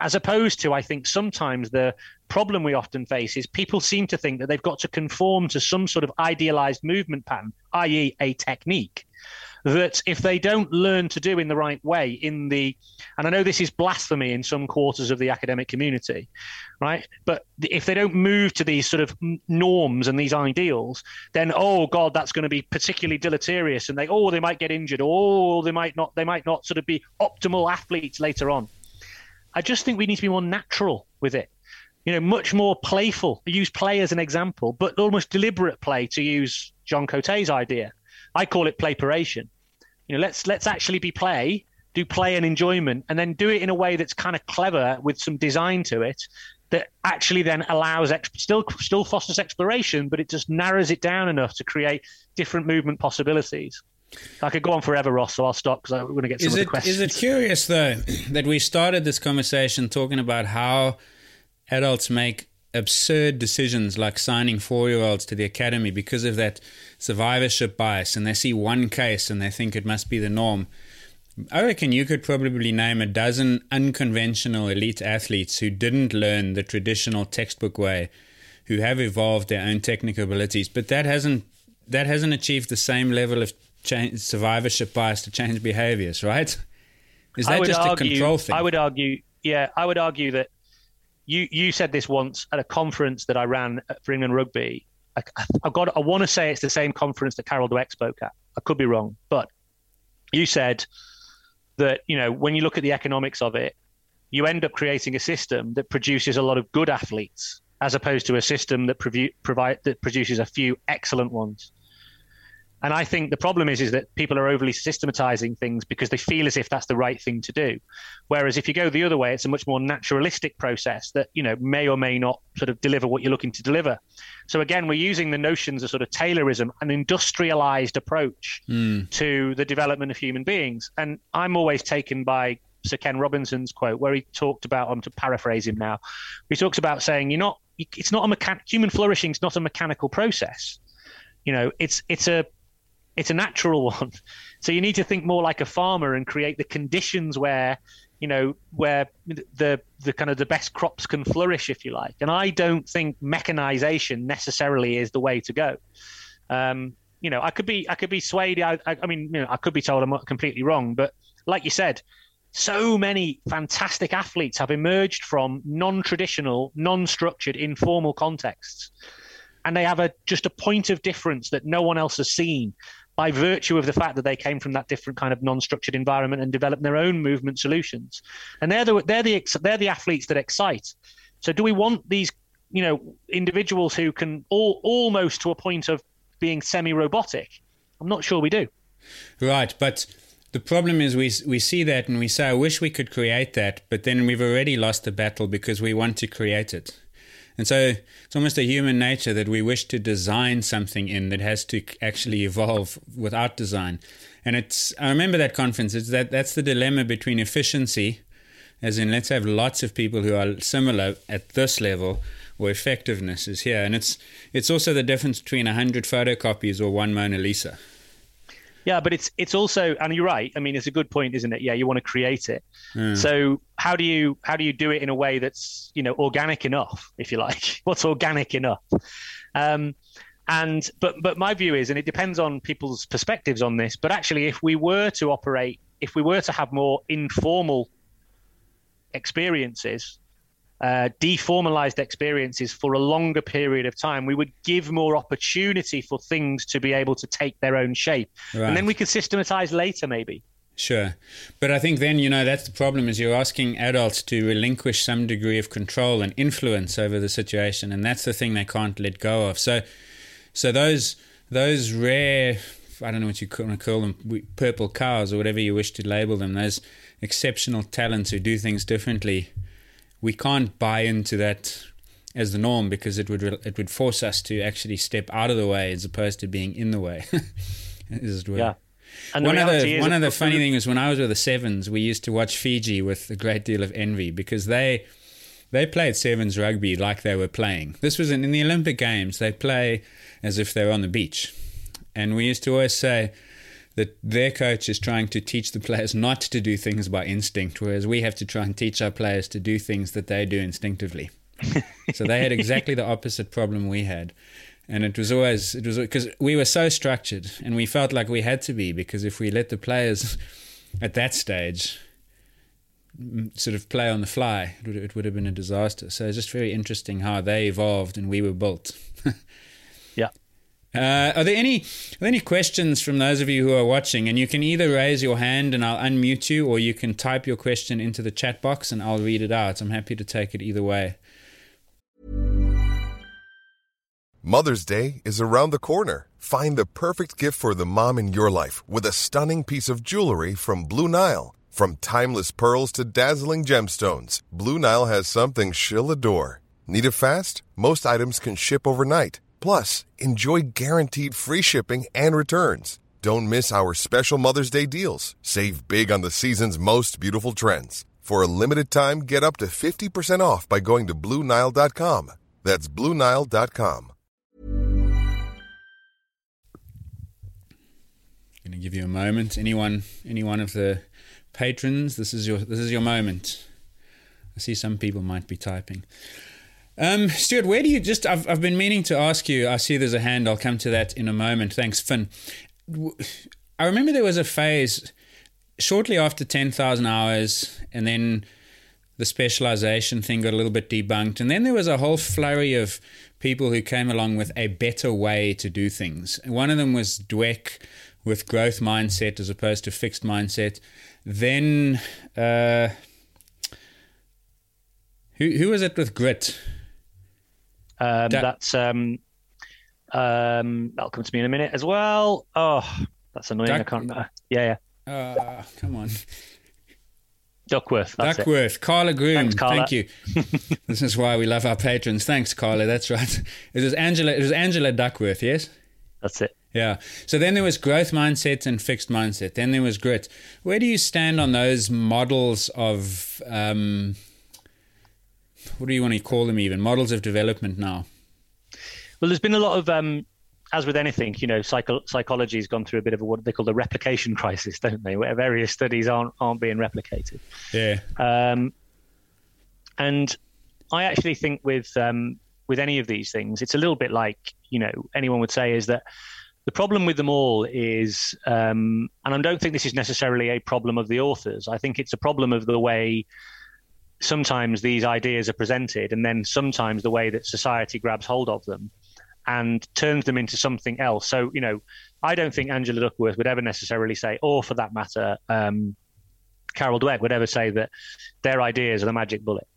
As opposed to, I think sometimes the problem we often face is people seem to think that they've got to conform to some sort of idealized movement pattern, i.e., a technique that if they don't learn to do in the right way in the and i know this is blasphemy in some quarters of the academic community right but if they don't move to these sort of norms and these ideals then oh god that's going to be particularly deleterious and they oh they might get injured or oh, they might not they might not sort of be optimal athletes later on i just think we need to be more natural with it you know, much more playful. Use play as an example, but almost deliberate play to use John Côté's idea. I call it playperation. You know, let's let's actually be play, do play and enjoyment, and then do it in a way that's kind of clever with some design to it that actually then allows ex- still still fosters exploration, but it just narrows it down enough to create different movement possibilities. I could go on forever, Ross, so I'll stop because I'm going to get some is of it, the questions. Is it curious though that we started this conversation talking about how adults make absurd decisions like signing four year olds to the academy because of that survivorship bias and they see one case and they think it must be the norm. I reckon you could probably name a dozen unconventional elite athletes who didn't learn the traditional textbook way, who have evolved their own technical abilities, but that hasn't that hasn't achieved the same level of change, survivorship bias to change behaviors, right? Is that just argue, a control thing? I would argue, yeah, I would argue that you you said this once at a conference that I ran for England Rugby. I, have got. I want to say it's the same conference that Carol Dweck spoke at. I could be wrong, but you said that you know when you look at the economics of it, you end up creating a system that produces a lot of good athletes as opposed to a system that provide that produces a few excellent ones. And I think the problem is is that people are overly systematizing things because they feel as if that's the right thing to do. Whereas if you go the other way, it's a much more naturalistic process that you know may or may not sort of deliver what you're looking to deliver. So again, we're using the notions of sort of Taylorism, an industrialized approach mm. to the development of human beings. And I'm always taken by Sir Ken Robinson's quote, where he talked about, I'm to paraphrase him now, he talks about saying, "You're not, it's not a mechan- human flourishing is not a mechanical process. You know, it's it's a it's a natural one. So you need to think more like a farmer and create the conditions where you know where the the kind of the best crops can flourish if you like. And i don't think mechanization necessarily is the way to go. Um, you know i could be i could be swayed. I, I, mean you know i could be told i'm completely wrong but like you said so many fantastic athletes have emerged from non-traditional non-structured informal contexts. And they have a just a point of difference that no one else has seen by virtue of the fact that they came from that different kind of non-structured environment and developed their own movement solutions. And they're the they're the they're the athletes that excite. So do we want these you know individuals who can all almost to a point of being semi-robotic? I'm not sure we do. Right, but the problem is we we see that and we say I wish we could create that, but then we've already lost the battle because we want to create it. And so it's almost a human nature that we wish to design something in that has to actually evolve without design. And it's I remember that conference. It's that that's the dilemma between efficiency, as in let's have lots of people who are similar at this level, or effectiveness is here. And it's it's also the difference between hundred photocopies or one Mona Lisa. Yeah, but it's it's also, and you're right. I mean, it's a good point, isn't it? Yeah, you want to create it. Mm. So how do you how do you do it in a way that's you know organic enough, if you like? What's organic enough? Um, and but but my view is, and it depends on people's perspectives on this. But actually, if we were to operate, if we were to have more informal experiences, uh, deformalized experiences for a longer period of time, we would give more opportunity for things to be able to take their own shape. Right. And then we could systematize later, maybe. Sure. But I think then, you know, that's the problem is you're asking adults to relinquish some degree of control and influence over the situation. And that's the thing they can't let go of. So, so those, those rare, I don't know what you want to call them, purple cows or whatever you wish to label them, those exceptional talents who do things differently we can't buy into that as the norm because it would it would force us to actually step out of the way as opposed to being in the way. yeah. And one of the one of the funny things is when I was with the sevens, we used to watch Fiji with a great deal of envy because they they played sevens rugby like they were playing. This was in, in the Olympic Games. They play as if they were on the beach, and we used to always say that their coach is trying to teach the players not to do things by instinct, whereas we have to try and teach our players to do things that they do instinctively. so they had exactly the opposite problem we had. And it was always, it was because we were so structured and we felt like we had to be because if we let the players at that stage mm, sort of play on the fly, it would, it would have been a disaster. So it's just very interesting how they evolved and we were built. yeah. Uh, are there any are there any questions from those of you who are watching? And you can either raise your hand and I'll unmute you, or you can type your question into the chat box and I'll read it out. I'm happy to take it either way. Mother's Day is around the corner. Find the perfect gift for the mom in your life with a stunning piece of jewelry from Blue Nile. From timeless pearls to dazzling gemstones, Blue Nile has something she'll adore. Need it fast? Most items can ship overnight. Plus, enjoy guaranteed free shipping and returns. Don't miss our special Mother's Day deals. Save big on the season's most beautiful trends. For a limited time, get up to 50% off by going to Bluenile.com. That's Bluenile.com. Going to give you a moment. Anyone, any one of the patrons, this is your this is your moment. I see some people might be typing. Um, Stuart, where do you just? I've I've been meaning to ask you. I see there's a hand. I'll come to that in a moment. Thanks, Finn. I remember there was a phase shortly after ten thousand hours, and then the specialization thing got a little bit debunked, and then there was a whole flurry of people who came along with a better way to do things. One of them was Dweck with growth mindset as opposed to fixed mindset. Then, uh, who who was it with grit? Um, da- that's um, um, that'll come to me in a minute as well. Oh, that's annoying. Duck- I can't remember. Yeah, yeah. Uh, come on. Duckworth. Duckworth. It. Carla Groom. Thanks, Carla. Thank you. this is why we love our patrons. Thanks, Carla. That's right. It was Angela. It was Angela Duckworth. Yes. That's it. Yeah. So then there was growth mindset and fixed mindset. Then there was grit. Where do you stand on those models of, um, what do you want to call them even? Models of development now? Well, there's been a lot of, um, as with anything, you know, psycho- psychology has gone through a bit of a, what they call the replication crisis, don't they? Where various studies aren't aren't being replicated. Yeah. Um, and I actually think with um, with any of these things, it's a little bit like you know anyone would say is that the problem with them all is, um, and I don't think this is necessarily a problem of the authors. I think it's a problem of the way sometimes these ideas are presented, and then sometimes the way that society grabs hold of them and turns them into something else. So, you know, I don't think Angela Duckworth would ever necessarily say, or for that matter, um, Carol Dweck would ever say that their ideas are the magic bullet.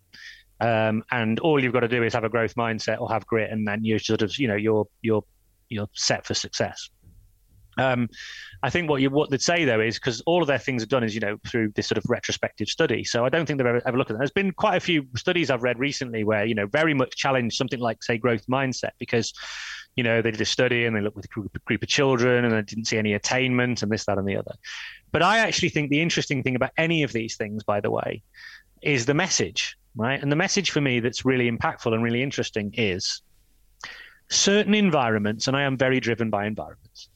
Um, and all you've got to do is have a growth mindset or have grit, and then you're sort of, you know, you're you're you're set for success. Um, I think what you what they'd say though is because all of their things are done is you know through this sort of retrospective study. So I don't think they've ever, ever looked at them. There's been quite a few studies I've read recently where you know very much challenge something like say growth mindset because you know they did a study and they looked with a group, group of children and they didn't see any attainment and this that and the other. But I actually think the interesting thing about any of these things, by the way, is the message, right? And the message for me that's really impactful and really interesting is certain environments, and I am very driven by environments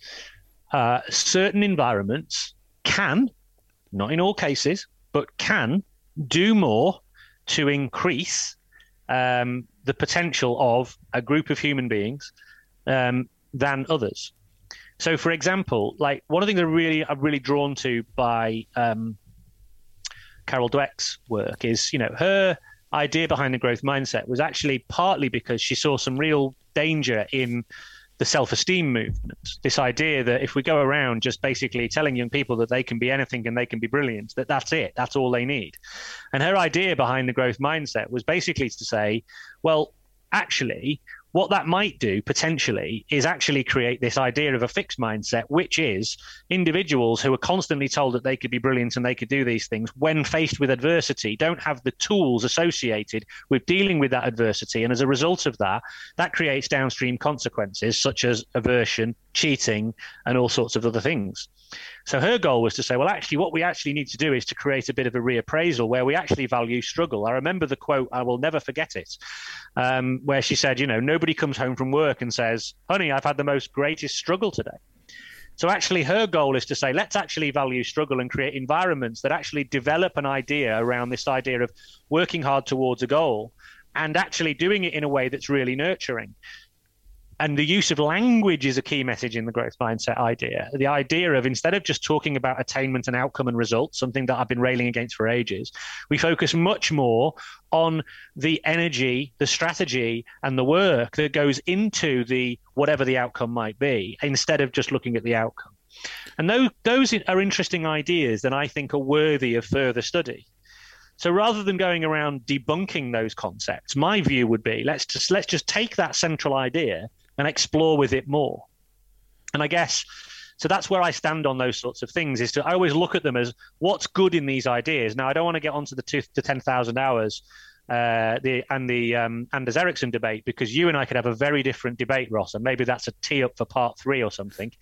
uh, certain environments can, not in all cases, but can do more to increase um, the potential of a group of human beings um, than others. So, for example, like one of the things I really I'm really drawn to by um, Carol Dweck's work is, you know, her idea behind the growth mindset was actually partly because she saw some real danger in the self esteem movement. This idea that if we go around just basically telling young people that they can be anything and they can be brilliant, that that's it, that's all they need. And her idea behind the growth mindset was basically to say, well, actually, what that might do potentially is actually create this idea of a fixed mindset, which is individuals who are constantly told that they could be brilliant and they could do these things, when faced with adversity, don't have the tools associated with dealing with that adversity. And as a result of that, that creates downstream consequences such as aversion, cheating, and all sorts of other things. So her goal was to say, well, actually, what we actually need to do is to create a bit of a reappraisal where we actually value struggle. I remember the quote, I will never forget it, um, where she said, you know, nobody comes home from work and says, honey, I've had the most greatest struggle today. So actually, her goal is to say, let's actually value struggle and create environments that actually develop an idea around this idea of working hard towards a goal and actually doing it in a way that's really nurturing and the use of language is a key message in the growth mindset idea. The idea of instead of just talking about attainment and outcome and results, something that I've been railing against for ages, we focus much more on the energy, the strategy, and the work that goes into the whatever the outcome might be, instead of just looking at the outcome. And those, those are interesting ideas that I think are worthy of further study. So rather than going around debunking those concepts, my view would be let's just let's just take that central idea and explore with it more. And I guess so that's where I stand on those sorts of things. Is to I always look at them as what's good in these ideas. Now I don't want to get onto the two to ten thousand hours. Uh, the and the um, Anders Ericsson debate because you and I could have a very different debate, Ross, and maybe that's a tee up for part three or something,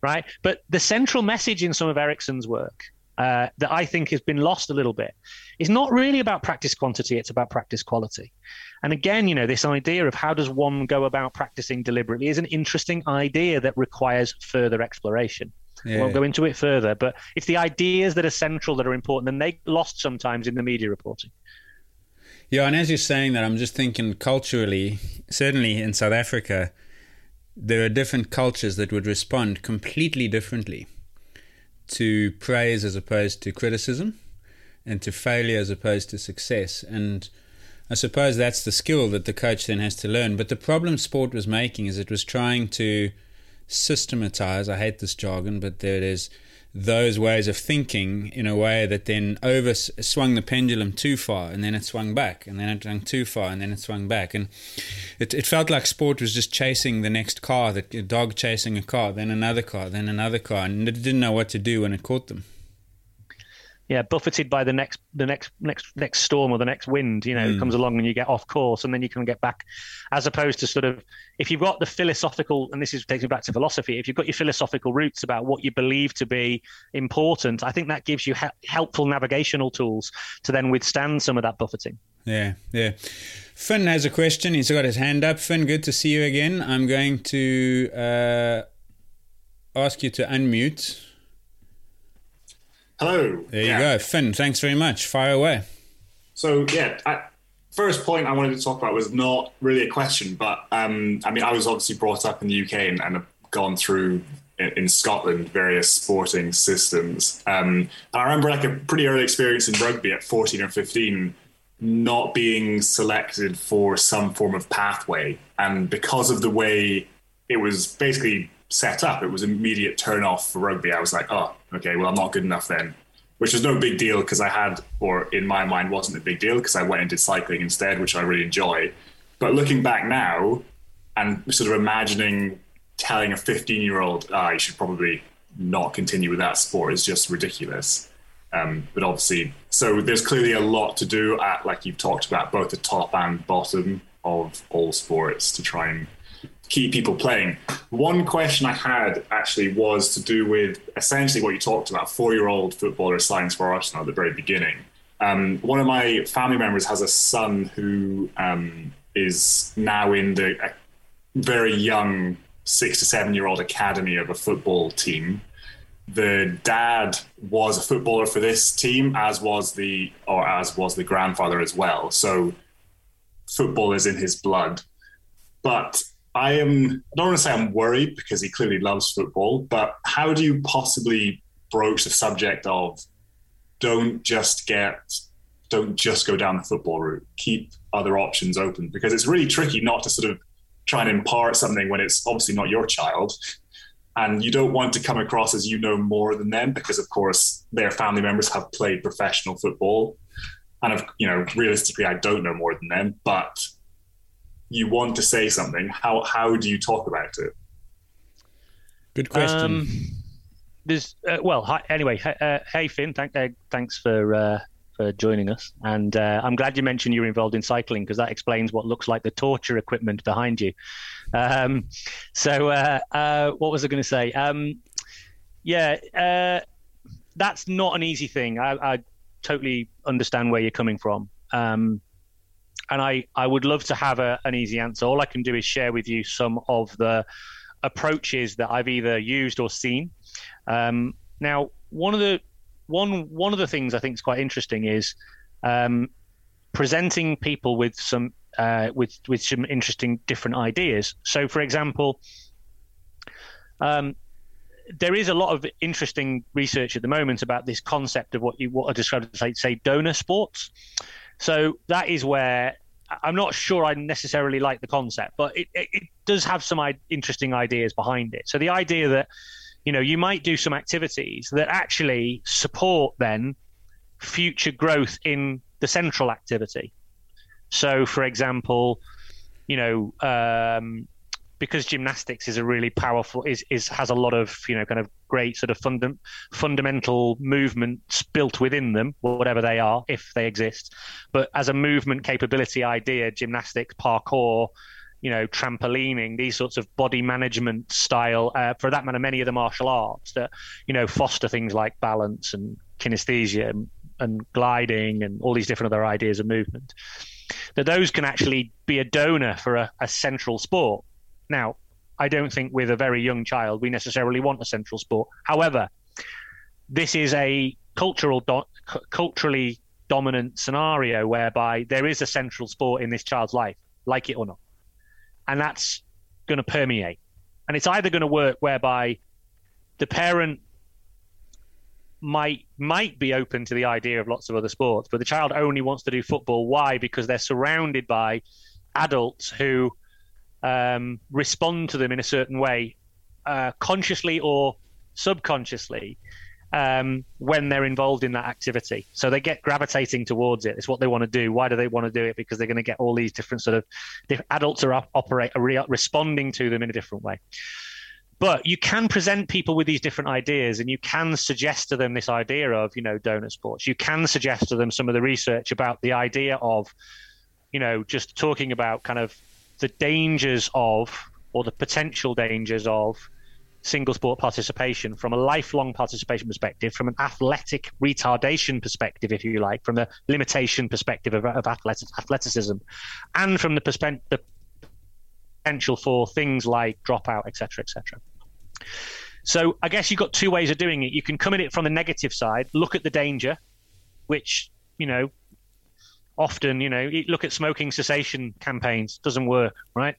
right? But the central message in some of Ericsson's work uh, that I think has been lost a little bit It's not really about practice quantity; it's about practice quality. And again, you know, this idea of how does one go about practicing deliberately is an interesting idea that requires further exploration. Yeah. Won't go into it further, but it's the ideas that are central that are important, and they lost sometimes in the media reporting. Yeah, and as you're saying that, I'm just thinking culturally, certainly in South Africa, there are different cultures that would respond completely differently to praise as opposed to criticism, and to failure as opposed to success. And I suppose that's the skill that the coach then has to learn. But the problem sport was making is it was trying to systematize. I hate this jargon, but there it is. Those ways of thinking in a way that then over swung the pendulum too far, and then it swung back, and then it swung too far, and then it swung back, and it it felt like sport was just chasing the next car, that a dog chasing a car, then another car, then another car, and it didn't know what to do when it caught them. Yeah, buffeted by the next the next next next storm or the next wind, you know, mm. comes along and you get off course and then you can get back. As opposed to sort of if you've got the philosophical, and this is takes me back to philosophy. If you've got your philosophical roots about what you believe to be important, I think that gives you ha- helpful navigational tools to then withstand some of that buffeting. Yeah, yeah. Finn has a question. He's got his hand up. Finn, good to see you again. I'm going to uh, ask you to unmute. Hello. There yeah. you go. Finn, thanks very much. Fire away. So, yeah, I, first point I wanted to talk about was not really a question, but um, I mean, I was obviously brought up in the UK and, and have gone through in, in, Scotland various sporting systems. Um, I remember like a pretty early experience in rugby at 14 or 15 not being selected for some form of pathway. And because of the way it was basically set up, it was immediate turn off for rugby. I was like, oh, okay, well, I'm not good enough then, which was no big deal because I had, or in my mind, wasn't a big deal because I went and did cycling instead, which I really enjoy. But looking back now and sort of imagining telling a 15 year old, ah, you should probably not continue with that sport is just ridiculous. Um, but obviously, so there's clearly a lot to do at, like you've talked about, both the top and bottom of all sports to try and keep people playing. One question I had actually was to do with essentially what you talked about four year old footballer signs for Arsenal at the very beginning. Um, one of my family members has a son who um, is now in the very young six to seven year old academy of a football team. The dad was a footballer for this team, as was the or as was the grandfather as well. So football is in his blood. But I am, I don't want to say I'm worried because he clearly loves football, but how do you possibly broach the subject of don't just get, don't just go down the football route, keep other options open? Because it's really tricky not to sort of try and impart something when it's obviously not your child. And you don't want to come across as you know more than them because, of course, their family members have played professional football. And, you know, realistically, I don't know more than them, but you want to say something, how how do you talk about it? Good question. Um, there's uh, well, hi, anyway, uh, hey Finn, thank, uh, thanks for uh, for joining us, and uh, I'm glad you mentioned you're involved in cycling because that explains what looks like the torture equipment behind you. Um, so, uh, what was I going to say? Um, yeah, that's not an easy thing. I, I, totally understand where you're coming from. Um, and I, I would love to have a, an easy answer. All I can do is share with you some of the approaches that I've either used or seen. Um, now, one of the one one of the things I think is quite interesting is um, presenting people with some uh, with with some interesting different ideas. So, for example, um, there is a lot of interesting research at the moment about this concept of what you what I described as say, say donor sports. So that is where I'm not sure I necessarily like the concept, but it, it, it does have some interesting ideas behind it. So the idea that you know you might do some activities that actually support then future growth in the central activity. So, for example, you know, um, because gymnastics is a really powerful is is has a lot of you know kind of great sort of funda- fundamental movements built within them whatever they are if they exist. But as a movement capability idea gymnastics parkour you know trampolining these sorts of body management style uh, for that matter many of the martial arts that you know foster things like balance and kinesthesia and, and gliding and all these different other ideas of movement that those can actually be a donor for a, a central sport now, I don't think with a very young child we necessarily want a central sport. However, this is a cultural do- culturally dominant scenario whereby there is a central sport in this child's life, like it or not, and that's going to permeate. And it's either going to work whereby the parent might might be open to the idea of lots of other sports, but the child only wants to do football. Why? Because they're surrounded by adults who um, respond to them in a certain way, uh, consciously or subconsciously, um, when they're involved in that activity. So they get gravitating towards it. It's what they want to do. Why do they want to do it? Because they're going to get all these different sort of adults are op- operate are re- responding to them in a different way. but you can present people with these different ideas and you can suggest to them this idea of you know donor sports you can suggest to them some of the research about the idea of you know just talking about kind of the dangers of or the potential dangers of single sport participation from a lifelong participation perspective, from an athletic retardation perspective, if you like, from the limitation perspective of, of athleticism, and from the, perspe- the potential for things like dropout, etc., etc. So I guess you've got two ways of doing it. You can come at it from the negative side, look at the danger, which you know often you know look at smoking cessation campaigns doesn't work, right?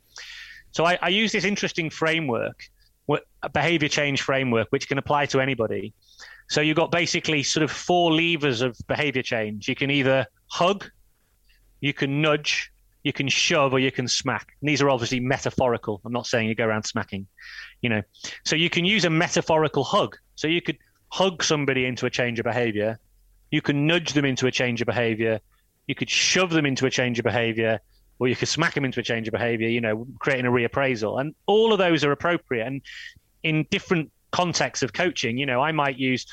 So I, I use this interesting framework, a behavior change framework, which can apply to anybody. So you've got basically sort of four levers of behavior change. You can either hug, you can nudge, you can shove, or you can smack. And these are obviously metaphorical. I'm not saying you go around smacking, you know. So you can use a metaphorical hug. So you could hug somebody into a change of behavior. You can nudge them into a change of behavior. You could shove them into a change of behavior or you could smack them into a change of behavior, you know, creating a reappraisal. And all of those are appropriate. And in different contexts of coaching, you know, I might use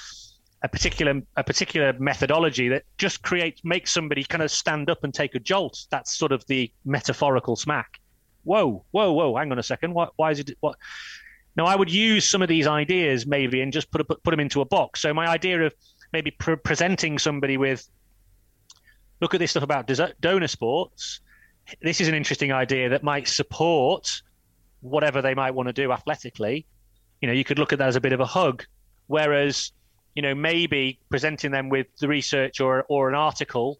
a particular a particular methodology that just creates makes somebody kind of stand up and take a jolt. That's sort of the metaphorical smack. Whoa, whoa, whoa! Hang on a second. Why, why is it? What? Now, I would use some of these ideas maybe and just put a, put them into a box. So my idea of maybe pre- presenting somebody with look at this stuff about donor sports this is an interesting idea that might support whatever they might want to do athletically. You know, you could look at that as a bit of a hug. Whereas, you know, maybe presenting them with the research or or an article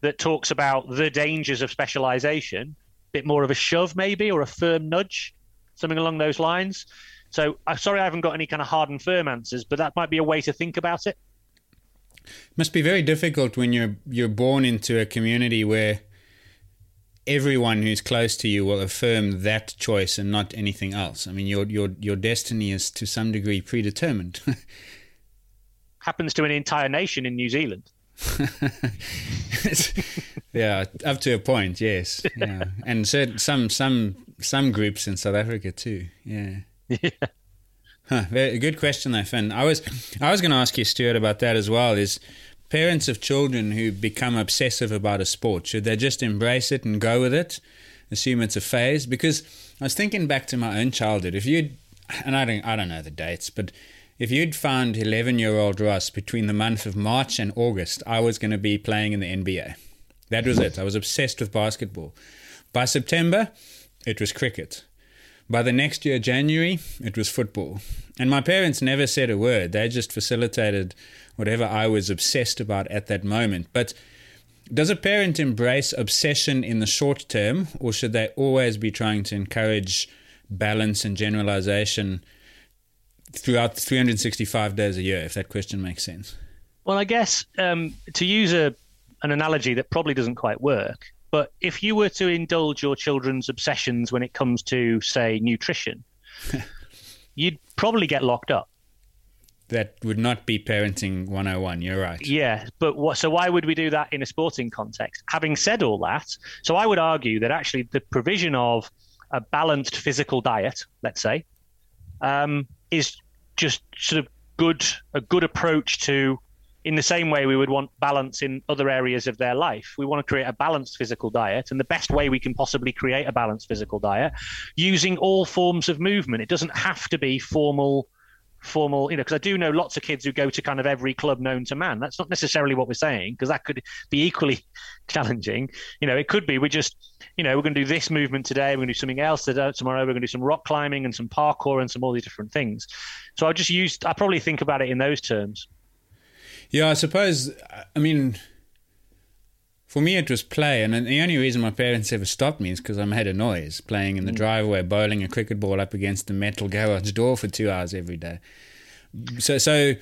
that talks about the dangers of specialization, a bit more of a shove maybe or a firm nudge, something along those lines. So I'm sorry I haven't got any kind of hard and firm answers, but that might be a way to think about it. Must be very difficult when you're you're born into a community where everyone who's close to you will affirm that choice and not anything else. I mean, your your your destiny is to some degree predetermined. Happens to an entire nation in New Zealand. yeah, up to a point, yes. Yeah. and so some some some groups in South Africa too. Yeah. Yeah. Huh, very good question, though, Finn. I was I was going to ask you, Stuart, about that as well. Is parents of children who become obsessive about a sport, should they just embrace it and go with it, assume it's a phase? Because I was thinking back to my own childhood. If you'd, and I don't, I don't know the dates, but if you'd found 11 year old Ross between the month of March and August, I was going to be playing in the NBA. That was it. I was obsessed with basketball. By September, it was cricket. By the next year, January, it was football. And my parents never said a word. They just facilitated whatever I was obsessed about at that moment. But does a parent embrace obsession in the short term, or should they always be trying to encourage balance and generalization throughout 365 days a year, if that question makes sense? Well, I guess um, to use a, an analogy that probably doesn't quite work, but if you were to indulge your children's obsessions when it comes to, say, nutrition, you'd probably get locked up. That would not be parenting 101 you're right. Yeah but what so why would we do that in a sporting context? Having said all that so i would argue that actually the provision of a balanced physical diet let's say um, is just sort of good a good approach to in the same way we would want balance in other areas of their life we want to create a balanced physical diet and the best way we can possibly create a balanced physical diet using all forms of movement it doesn't have to be formal formal, you know, because I do know lots of kids who go to kind of every club known to man. That's not necessarily what we're saying, because that could be equally challenging. You know, it could be we just, you know, we're going to do this movement today, we're going to do something else today, tomorrow, we're going to do some rock climbing and some parkour and some all these different things. So I just used, I probably think about it in those terms. Yeah, I suppose, I mean, for me, it was play, and the only reason my parents ever stopped me is because I made a noise playing in the mm. driveway, bowling a cricket ball up against the metal garage door for two hours every day. So, so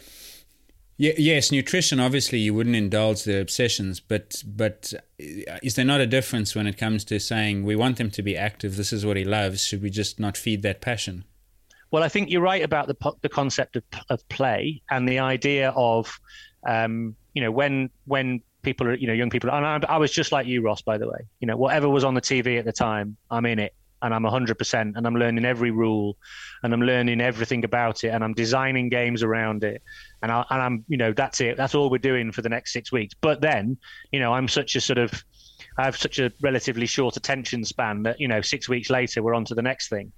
yes, nutrition. Obviously, you wouldn't indulge their obsessions, but but uh, is there not a difference when it comes to saying we want them to be active? This is what he loves. Should we just not feed that passion? Well, I think you're right about the the concept of of play and the idea of um, you know when when people are, you know, young people. And I, I, was just like you, Ross, by the way. You know, whatever was on the TV at the time, I'm in it. and I'm 100% and I'm learning every rule and I'm learning everything about it and I'm designing games around it and, I, and I'm you know that's it that's all we're doing for the next six weeks but then you know I'm such a sort of I have such a relatively short attention span that you know six weeks later we're on to the next thing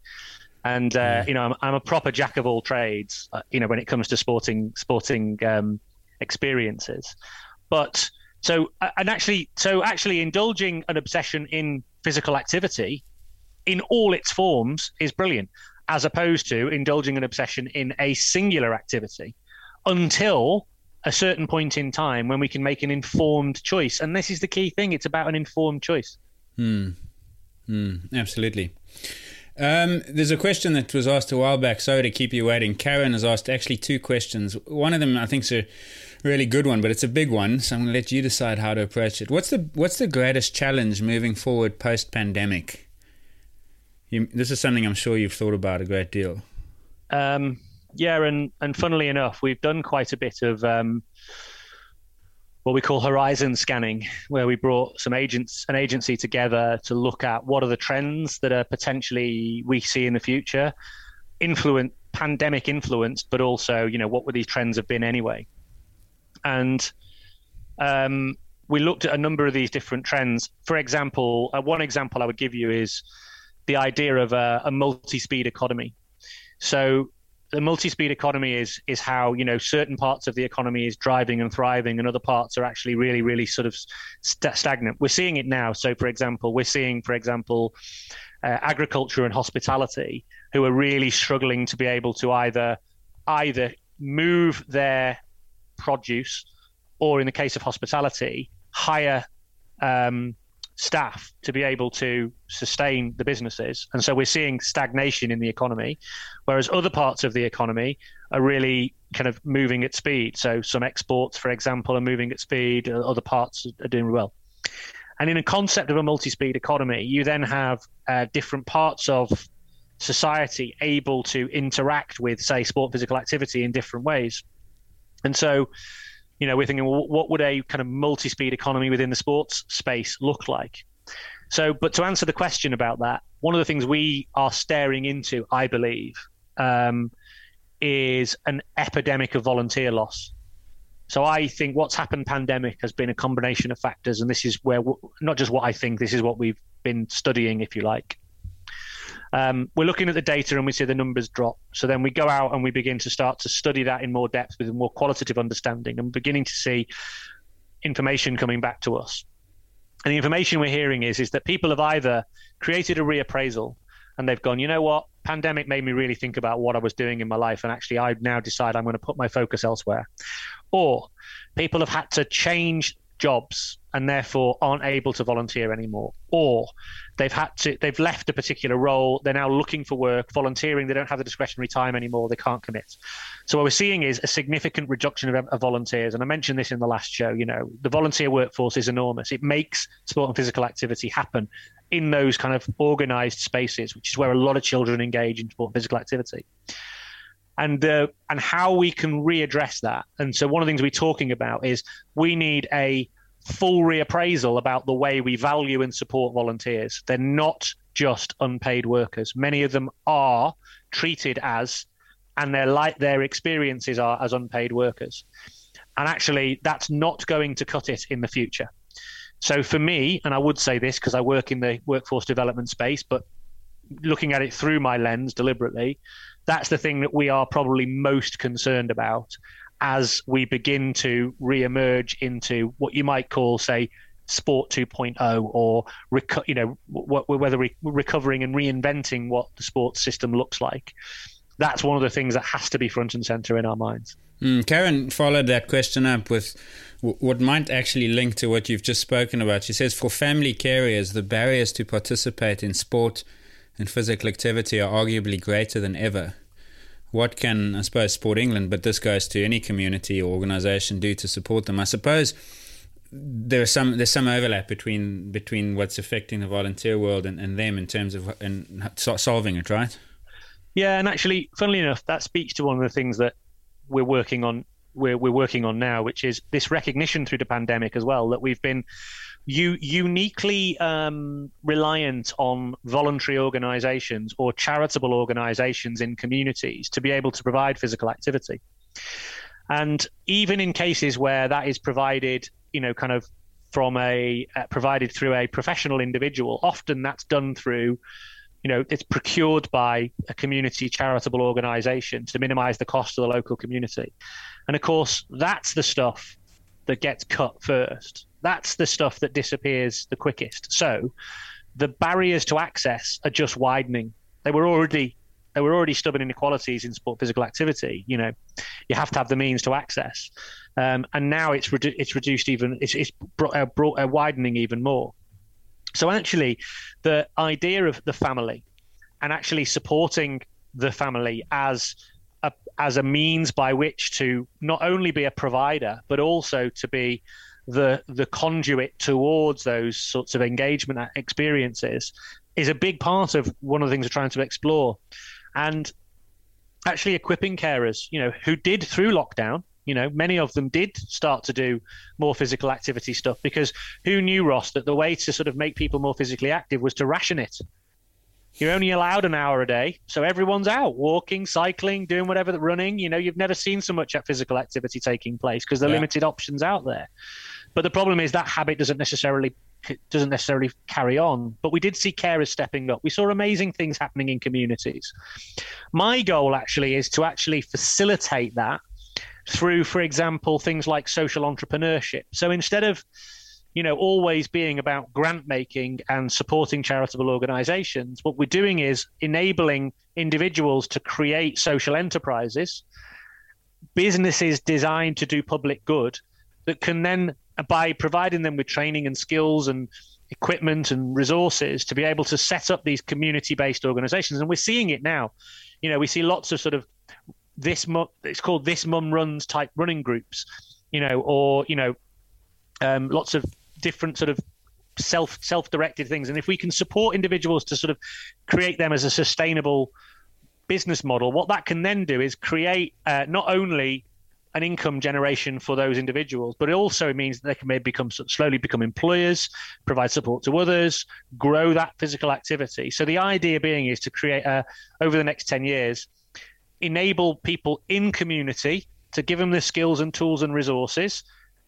and uh, you know I'm, I'm, a proper jack of all trades uh, you know when it comes to sporting sporting um, experiences but so and actually so actually indulging an obsession in physical activity in all its forms is brilliant as opposed to indulging an obsession in a singular activity until a certain point in time when we can make an informed choice and this is the key thing it's about an informed choice hmm. Hmm. absolutely um, there's a question that was asked a while back. Sorry to keep you waiting. Karen has asked actually two questions. One of them I think is a really good one, but it's a big one. So I'm going to let you decide how to approach it. What's the What's the greatest challenge moving forward post pandemic? This is something I'm sure you've thought about a great deal. Um, yeah, and and funnily enough, we've done quite a bit of. Um, what we call horizon scanning, where we brought some agents, an agency together to look at what are the trends that are potentially we see in the future, influence pandemic influenced, but also you know what would these trends have been anyway, and um, we looked at a number of these different trends. For example, uh, one example I would give you is the idea of a, a multi-speed economy. So the multi-speed economy is is how you know certain parts of the economy is driving and thriving, and other parts are actually really, really sort of st- stagnant. We're seeing it now. So, for example, we're seeing, for example, uh, agriculture and hospitality who are really struggling to be able to either either move their produce, or in the case of hospitality, hire um, staff to be able to sustain the businesses. And so we're seeing stagnation in the economy, whereas other parts of the economy are really kind of moving at speed. So some exports, for example, are moving at speed, uh, other parts are doing well. And in a concept of a multi speed economy, you then have uh, different parts of society able to interact with, say, sport physical activity in different ways. And so you know, we're thinking, well, what would a kind of multi-speed economy within the sports space look like? So, but to answer the question about that, one of the things we are staring into, I believe, um, is an epidemic of volunteer loss. So I think what's happened pandemic has been a combination of factors, and this is where not just what I think, this is what we've been studying, if you like um, we're looking at the data and we see the numbers drop. So then we go out and we begin to start to study that in more depth with a more qualitative understanding and beginning to see information coming back to us. And the information we're hearing is is that people have either created a reappraisal and they've gone, you know what, pandemic made me really think about what I was doing in my life, and actually I now decide I'm going to put my focus elsewhere. Or people have had to change jobs and therefore aren't able to volunteer anymore. Or they've had to they've left a particular role they're now looking for work volunteering they don't have the discretionary time anymore they can't commit. So what we're seeing is a significant reduction of, of volunteers and i mentioned this in the last show you know the volunteer workforce is enormous. It makes sport and physical activity happen in those kind of organized spaces which is where a lot of children engage in sport and physical activity and uh, and how we can readdress that. And so one of the things we're talking about is we need a full reappraisal about the way we value and support volunteers. They're not just unpaid workers. Many of them are treated as, and their like their experiences are as unpaid workers. And actually, that's not going to cut it in the future. So for me, and I would say this because I work in the workforce development space, but looking at it through my lens deliberately, that's the thing that we are probably most concerned about as we begin to re-emerge into what you might call, say, sport 2.0 or reco- you know whether we're recovering and reinventing what the sports system looks like. That's one of the things that has to be front and center in our minds. Mm, karen followed that question up with what might actually link to what you've just spoken about. She says for family carriers the barriers to participate in sport and physical activity are arguably greater than ever. What can, I suppose, Sport England, but this goes to any community or organisation, do to support them? I suppose there's some there's some overlap between between what's affecting the volunteer world and, and them in terms of and solving it, right? Yeah, and actually, funnily enough, that speaks to one of the things that we're working on we're, we're working on now, which is this recognition through the pandemic as well that we've been you uniquely um, reliant on voluntary organizations or charitable organizations in communities to be able to provide physical activity. And even in cases where that is provided, you know, kind of from a uh, provided through a professional individual, often that's done through you know it's procured by a community charitable organization to minimize the cost of the local community and of course that's the stuff that gets cut first that's the stuff that disappears the quickest. So the barriers to access are just widening. They were already there were already stubborn inequalities in sport physical activity. You know, you have to have the means to access, um, and now it's redu- it's reduced even it's, it's brought, uh, brought uh, widening even more. So actually, the idea of the family and actually supporting the family as a, as a means by which to not only be a provider but also to be the the conduit towards those sorts of engagement experiences is a big part of one of the things we're trying to explore. And actually equipping carers you know who did through lockdown you know many of them did start to do more physical activity stuff because who knew ross that the way to sort of make people more physically active was to ration it. You're only allowed an hour a day so everyone's out walking cycling doing whatever running. You know you've never seen so much physical activity taking place because there are yeah. limited options out there but the problem is that habit doesn't necessarily doesn't necessarily carry on. But we did see carers stepping up. We saw amazing things happening in communities. My goal actually is to actually facilitate that through, for example, things like social entrepreneurship. So instead of you know always being about grant making and supporting charitable organizations what we're doing is enabling individuals to create social enterprises businesses designed to do public good that can then by providing them with training and skills and equipment and resources to be able to set up these community-based organizations. And we're seeing it now. You know we see lots of sort of this it's called this mum runs type running groups you know or you know um, lots of different sort of self self-directed things. And if we can support individuals to sort of create them as a sustainable business model what that can then do is create uh, not only an income generation for those individuals, but it also means that they can maybe become slowly become employers, provide support to others, grow that physical activity. So the idea being is to create a, over the next 10 years, enable people in community to give them the skills and tools and resources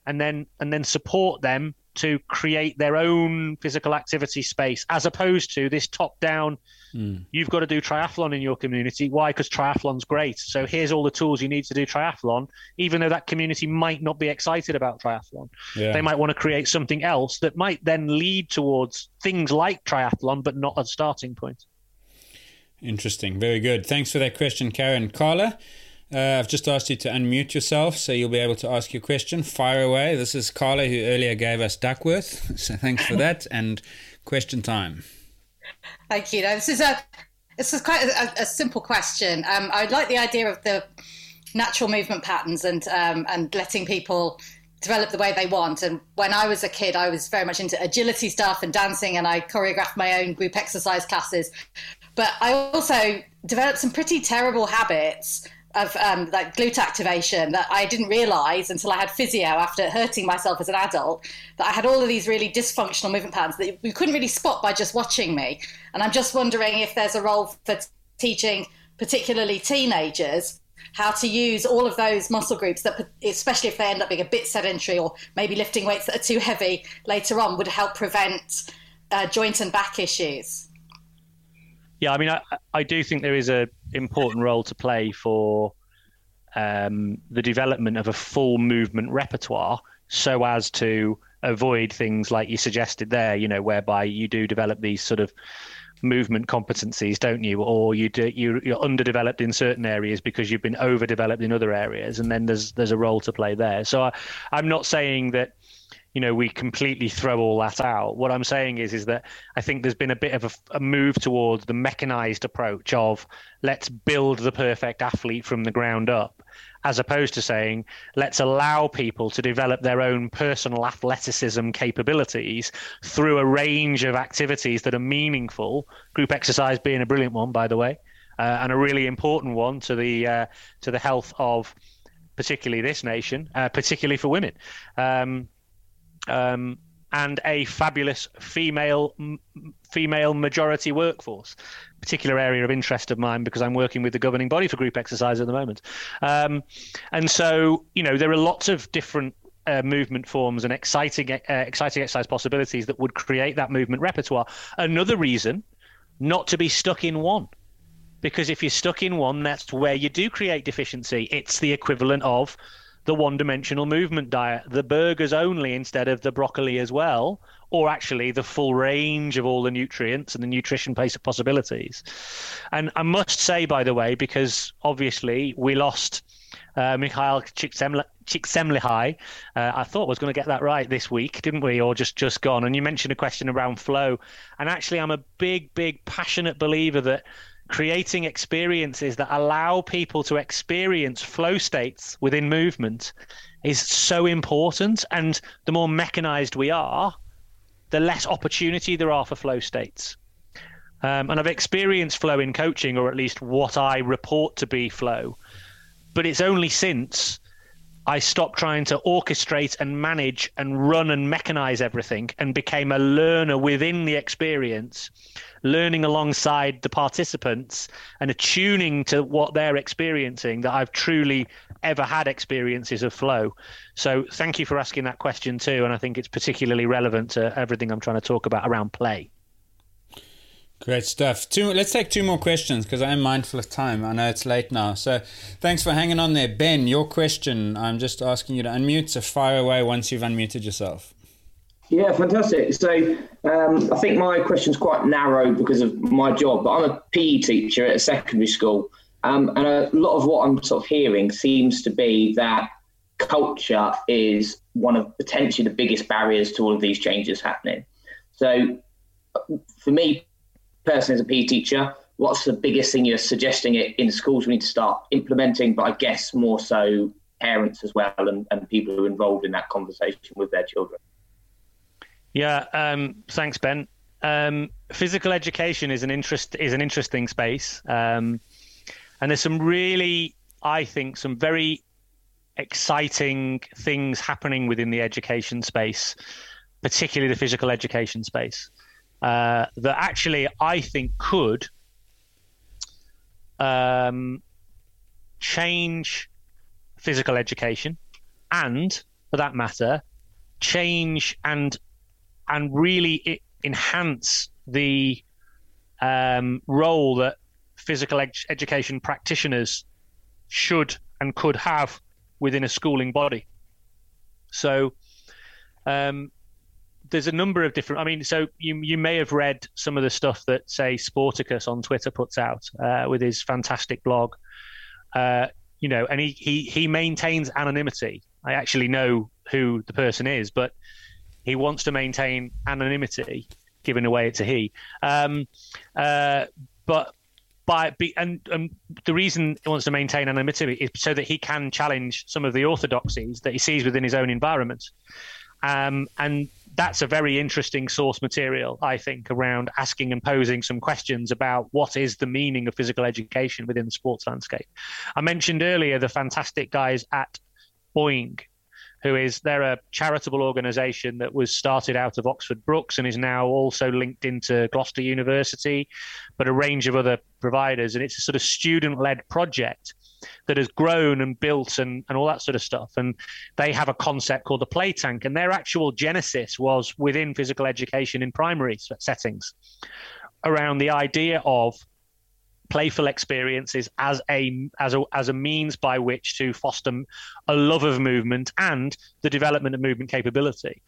and then and then support them to create their own physical activity space as opposed to this top down mm. you've got to do triathlon in your community. Why? Because triathlon's great. So here's all the tools you need to do triathlon even though that community might not be excited about triathlon. Yeah. they might want to create something else that might then lead towards things like triathlon but not a starting point. Interesting. Very good. Thanks for that question karen. Carla uh, I've just asked you to unmute yourself so you'll be able to ask your question. Fire away. This is Carla, who earlier gave us Duckworth. So thanks for that. and question time. Thank you. This is a this is quite a, a simple question. Um, I like the idea of the natural movement patterns and um, and letting people develop the way they want. And when I was a kid, I was very much into agility stuff and dancing, and I choreographed my own group exercise classes. But I also developed some pretty terrible habits of um, like glute activation that I didn't realize until I had physio after hurting myself as an adult that I had all of these really dysfunctional movement patterns that you couldn't really spot by just watching me. And I'm just wondering if there's a role for teaching, particularly teenagers, how to use all of those muscle groups that, especially if they end up being a bit sedentary or maybe lifting weights that are too heavy later on, would help prevent uh, joint and back issues. Yeah, I mean, I, I do think there is a important role to play for um, the development of a full movement repertoire, so as to avoid things like you suggested there. You know, whereby you do develop these sort of movement competencies, don't you? Or you do, you you're underdeveloped in certain areas because you've been overdeveloped in other areas, and then there's there's a role to play there. So I, I'm not saying that you know we completely throw all that out what i'm saying is is that i think there's been a bit of a, a, move towards the mechanized approach of let's build the perfect athlete from the ground up as opposed to saying let's allow people to develop their own personal athleticism capabilities through a range of activities that are meaningful group exercise being a brilliant one by the way uh, and a really important one to the uh, to the health of particularly this nation, uh, particularly for women. Um, um, and a fabulous female m- female majority workforce. Particular area of interest of mine because I'm working with the governing body for group exercise at the moment, um, and so you know there are lots of different uh, movement forms and exciting uh, exciting exercise possibilities that would create that movement repertoire. Another reason not to be stuck in one. Because if you're stuck in one, that's where you do create deficiency. It's the equivalent of the one dimensional movement diet, the burgers only instead of the broccoli as well, or actually the full range of all the nutrients and the nutrition based possibilities. And I must say, by the way, because obviously we lost uh, Mihaly Csikszentmihalyi, uh, I thought was going to get that right this week, didn't we? Or just just gone. And you mentioned a question around flow, and actually, I'm a big, big, passionate believer that creating experiences that allow people to experience flow states within movement is so important. And the more mechanized we are, the less opportunity there are for flow states. Um, and I've experienced flow in coaching, or at least what I report to be flow. But it's only since I stopped trying to orchestrate and manage and run and mechanize everything and became a learner within the experience learning alongside the participants and attuning to what they're experiencing that I've truly ever had experiences of flow. So thank you for asking that question too. And I think it's particularly relevant to everything I'm trying to talk about around play. Great stuff. Two, let's take two more questions because I am mindful of time. I know it's late now. So thanks for hanging on there. Ben, your question, I'm just asking you to unmute. So fire away once you've unmuted yourself. Yeah, fantastic. So um, I think my question's quite narrow because of my job, but I'm a PE teacher at a secondary school. Um, and a lot of what I'm sort of hearing seems to be that culture is one of potentially the biggest barriers to all of these changes happening. So for me personally, as a PE teacher, what's the biggest thing you're suggesting it in schools we need to start implementing? But I guess more so parents as well and, and people who are involved in that conversation with their children. Yeah, um, thanks, Ben. Um, physical education is an interest is an interesting space, um, and there's some really, I think, some very exciting things happening within the education space, particularly the physical education space, uh, that actually I think could um, change physical education, and for that matter, change and and really enhance the um, role that physical ed- education practitioners should and could have within a schooling body. So um, there's a number of different. I mean, so you you may have read some of the stuff that say Sporticus on Twitter puts out uh, with his fantastic blog. Uh, you know, and he, he he maintains anonymity. I actually know who the person is, but he wants to maintain anonymity, giving away it's a he. Um, uh, but by and, and the reason he wants to maintain anonymity is so that he can challenge some of the orthodoxies that he sees within his own environment. Um, and that's a very interesting source material, I think, around asking and posing some questions about what is the meaning of physical education within the sports landscape. I mentioned earlier the fantastic guys at Boing who is they're a charitable organisation that was started out of Oxford Brookes and is now also linked into Gloucester University, but a range of other providers. And it's a sort of student led project that has grown and built and, and all that sort of stuff. And they have a concept called the play tank, and their actual genesis was within physical education in primary settings around the idea of playful experiences as a as a as a means by which to foster a love of movement and the development of movement capability.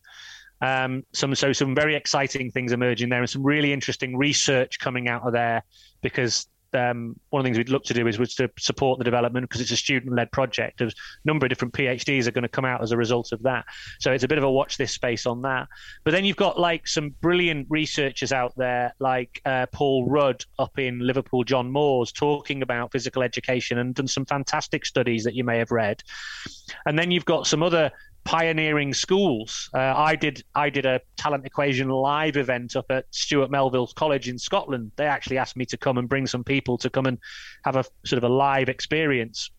Um, some so some very exciting things emerging there, and some really interesting research coming out of there because um, one of the things we'd look to do is was to support the development because it's a student-led project. A number of different PhDs are going to come out as a result of that. So it's a bit of a watch this space on that. But then you've got like some brilliant researchers out there, like uh, Paul Rudd up in Liverpool, John Moores, talking about physical education and done some fantastic studies that you may have read. And then you've got some other pioneering schools. Uh, I did I did a talent equation live event up at Stewart's Melville College in Scotland. They actually asked me to come and bring some people to come and have a sort of a live experience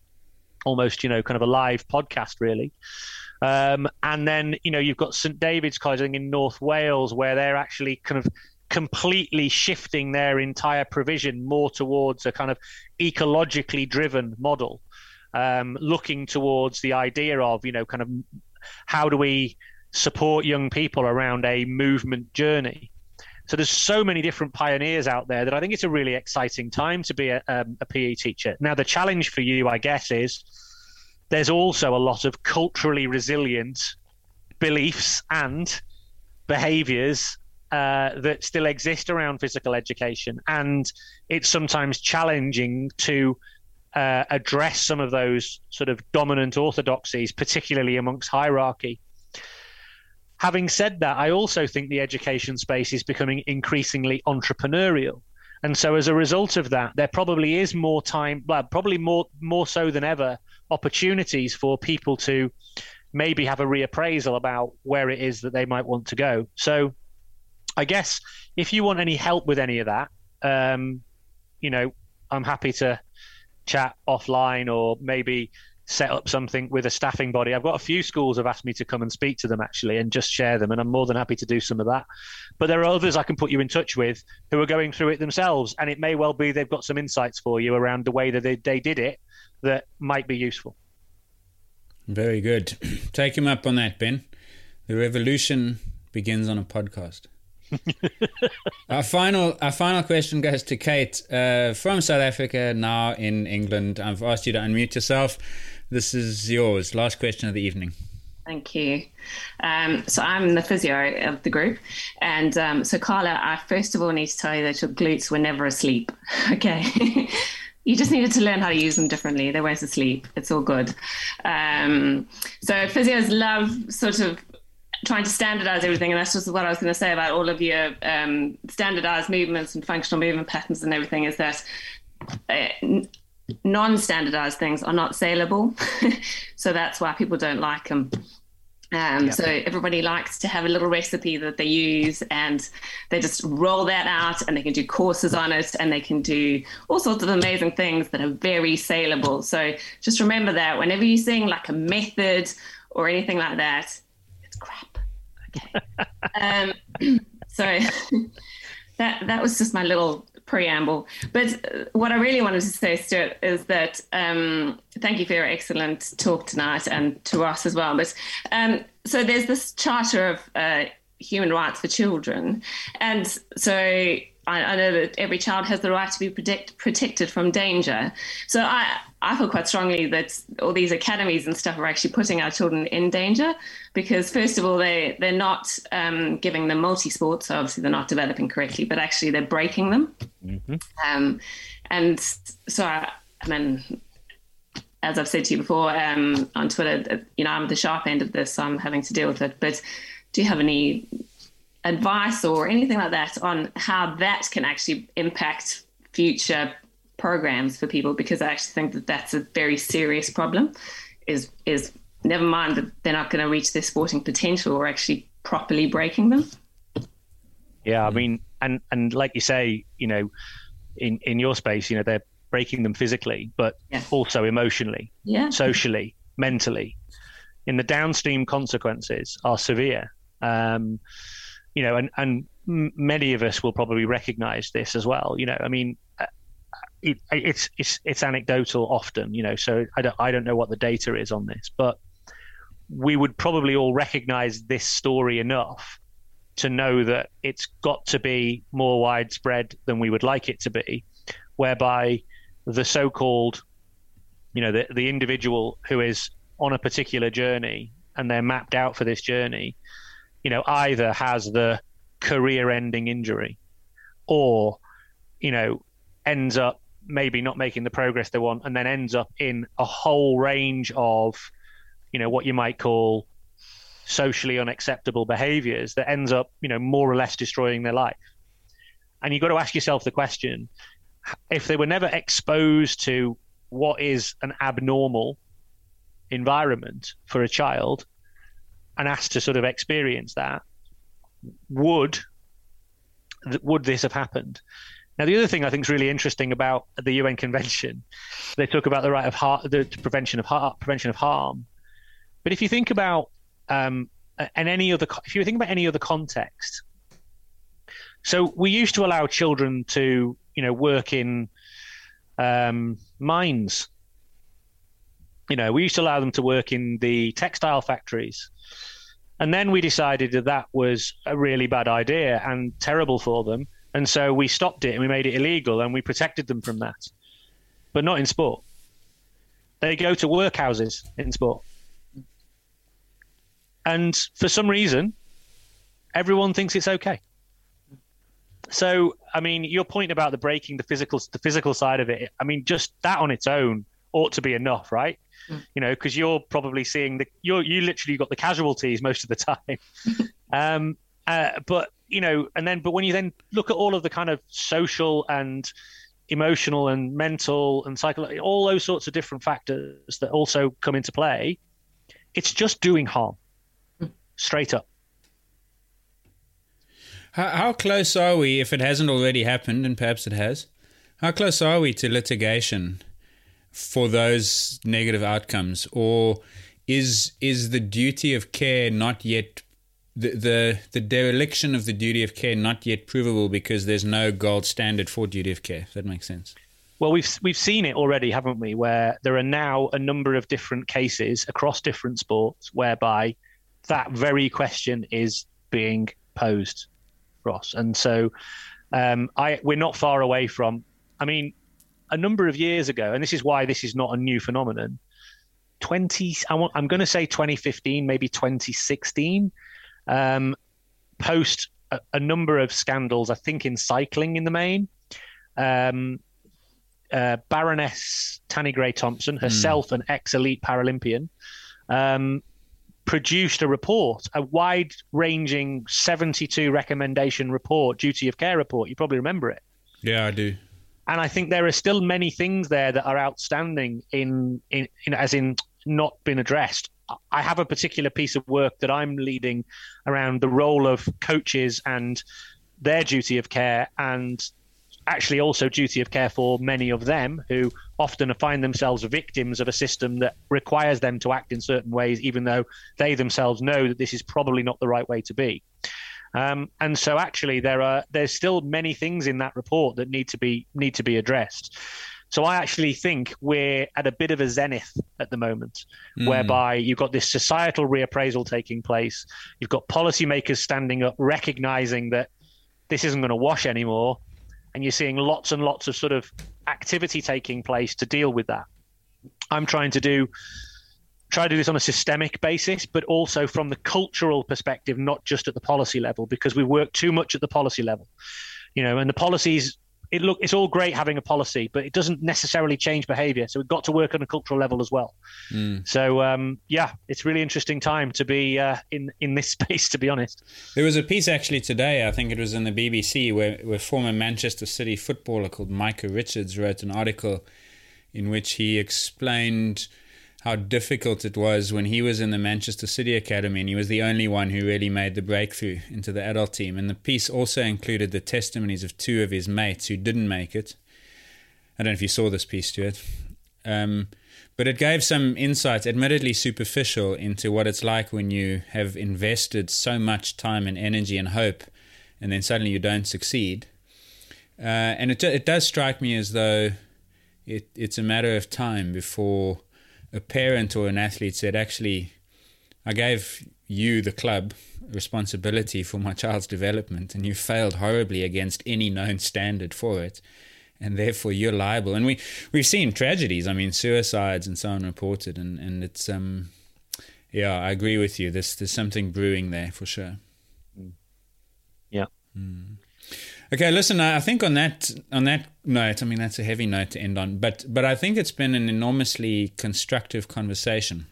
almost, you know, kind of a live podcast, really. Um, and then, you know, you've got St David's College in North Wales, where they're actually kind of completely shifting their entire provision more towards a kind of ecologically driven model, um, looking towards the idea of, you know, kind of how do we support young people around a movement journey. So there's so many different pioneers out there that I think it's a really exciting time to be a, um, a PE teacher. Now the challenge for you, I guess, is there's also a lot of culturally resilient beliefs and behaviors uh, that still exist around physical education. And it's sometimes challenging to uh, address some of those sort of dominant orthodoxies, particularly amongst hierarchy. Having said that, I also think the education space is becoming increasingly entrepreneurial. And so as a result of that, there probably is more time, well, probably more more so than ever, opportunities for people to maybe have a reappraisal about where it is that they might want to go. So I guess if you want any help with any of that, um, you know, I'm happy to chat offline or maybe set up something with a staffing body. I've got a few schools have asked me to come and speak to them actually and just share them, and I'm more than happy to do some of that. But there are others I can put you in touch with who are going through it themselves, and it may well be they've got some insights for you around the way that they, they did it that might be useful. Very good. Take him up on that, Ben. The revolution begins on a podcast. our final our final question goes to Kate uh, from South Africa, now in England. I've asked you to unmute yourself. This is yours. Last question of the evening. Thank you. Um, so I'm the physio of the group, and um, so Carla, I first of all need to tell you that your glutes were never asleep. Okay. you just needed to learn how to use them differently. They weren't asleep. It's all good. Um, so physios love sort of trying to standardize everything, and that's just what I was going to say about all of your um, standardized movements and functional movement patterns and everything. Is that uh, non-standardized things are not saleable, so that's why people don't like them. Um, yep. So everybody likes to have a little recipe that they use, and they just roll that out, and they can do courses on it, and they can do all sorts of amazing things that are very saleable. So just remember that whenever you're seeing like a method or anything like that, crap. Okay. um, so that that was just my little preamble. But uh, what I really wanted to say, Stuart, is that um, thank you for your excellent talk tonight and to us as well. But um, so there's this Charter of uh, Human Rights for Children. And so I, I, know that every child has the right to be protect, protected from danger. So I, I feel quite strongly that all these academies and stuff are actually putting our children in danger because, first of all, they, they're not um, giving them multi sports, so obviously they're not developing correctly, but actually they're breaking them. Mm-hmm. Um, and so, I, I, mean, as I've said to you before um, on Twitter, you know, I'm at the sharp end of this, so I'm having to deal with it. But do you have any advice or anything like that on how that can actually impact future programs for people because I actually think that that's a very serious problem. Is is never mind that they're not going to reach their sporting potential or actually properly breaking them. Yeah, I mean, and and like you say, you know, in in your space, you know, they're breaking them physically, but yeah. also emotionally, yeah. socially, mentally. In the downstream consequences are severe. Um, you know, and and many of us will probably recognize this as well. You know, I mean, uh, it, it's it's it's anecdotal often, you know. So I don't I don't know what the data is on this, but we would probably all recognize this story enough to know that it's got to be more widespread than we would like it to be, whereby the so-called, you know, the the individual who is on a particular journey and they're mapped out for this journey, you know, either has the career-ending injury, or you know ends up maybe not making the progress they want and then ends up in a whole range of you know what you might call socially unacceptable behaviors that ends up you know more or less destroying their life. And you've got to ask yourself the question if they were never exposed to what is an abnormal environment for a child and asked to sort of experience that would would this have happened Now, the other thing I think is really interesting about the UN Convention, they talk about the right of heart, the prevention of heart, prevention of harm. But if you think about um, and any other, if you think about any other context, so we used to allow children to, you know, work in um, mines. You know, we used to allow them to work in the textile factories. And then we decided that that was a really bad idea and terrible for them. And so we stopped it and we made it illegal and we protected them from that. But not in sport. They go to workhouses in sport. And for some reason, everyone thinks it's okay. So, I mean, your point about the breaking the physical the physical side of it, I mean, just that on its own ought to be enough, right? Mm. You know, because you're probably seeing the you're you literally got the casualties most of the time. um, uh, but you know, and then but when you then look at all of the kind of social and emotional and mental and psychological, all those sorts of different factors that also come into play, it's just doing harm, mm. straight up. How, how close are we, if it hasn't already happened, and perhaps it has, how close are we to litigation for those negative outcomes? Or is is the duty of care not yet the, the the dereliction of the duty of care not yet provable because there's no gold standard for duty of care. If that makes sense. Well, we've we've seen it already, haven't we? Where there are now a number of different cases across different sports whereby that very question is being posed, Ross. And so, um, I we're not far away from. I mean, a number of years ago, and this is why this is not a new phenomenon. Twenty, I want, I'm going to say 2015, maybe 2016 um, post a, a, number of scandals, I think in cycling in the main. Um, uh, Baroness Tanni Grey Thompson, hmm. herself mm. an ex elite Paralympian, um, produced a report, a wide ranging 72 recommendation report, duty of care report. You probably remember it. Yeah, I do. And I think there are still many things there that are outstanding in, in, in as in not been addressed. I have a particular piece of work that I'm leading around the role of coaches and their duty of care and actually also duty of care for many of them who often find themselves victims of a system that requires them to act in certain ways even though they themselves know that this is probably not the right way to be um, and so actually there are there's still many things in that report that need to be need to be addressed so I actually think we're at a bit of a zenith at the moment, mm. whereby you've got this societal reappraisal taking place. You've got policymakers standing up, recognizing that this isn't going to wash anymore. And you're seeing lots and lots of sort of activity taking place to deal with that. I'm trying to do try to do this on a systemic basis, but also from the cultural perspective, not just at the policy level, because we work too much at the policy level. You know, and the policies it look it's all great having a policy, but it doesn't necessarily change behaviour. So we've got to work on a cultural level as well. Mm. So um, yeah, it's really interesting time to be uh, in in this space. To be honest, there was a piece actually today. I think it was in the BBC where where former Manchester City footballer called Micah Richards wrote an article in which he explained how difficult it was when he was in the Manchester City Academy and he was the only one who really made the breakthrough into the adult team. And the piece also included the testimonies of two of his mates who didn't make it. I don't know if you saw this piece, Stuart. Um, but it gave some insights, admittedly superficial, into what it's like when you have invested so much time and energy and hope and then suddenly you don't succeed. Uh, and it, it does strike me as though it, it's a matter of time before a parent or an athlete said, actually, I gave you, the club, responsibility for my child's development, and you failed horribly against any known standard for it, and therefore you're liable. And we we've seen tragedies. I mean, suicides and so on reported, and and it's um, yeah, I agree with you. There's there's something brewing there for sure. Yeah. Mm. Okay, listen. I think on that on that note, I mean that's a heavy note to end on, but but I think it's been an enormously constructive conversation.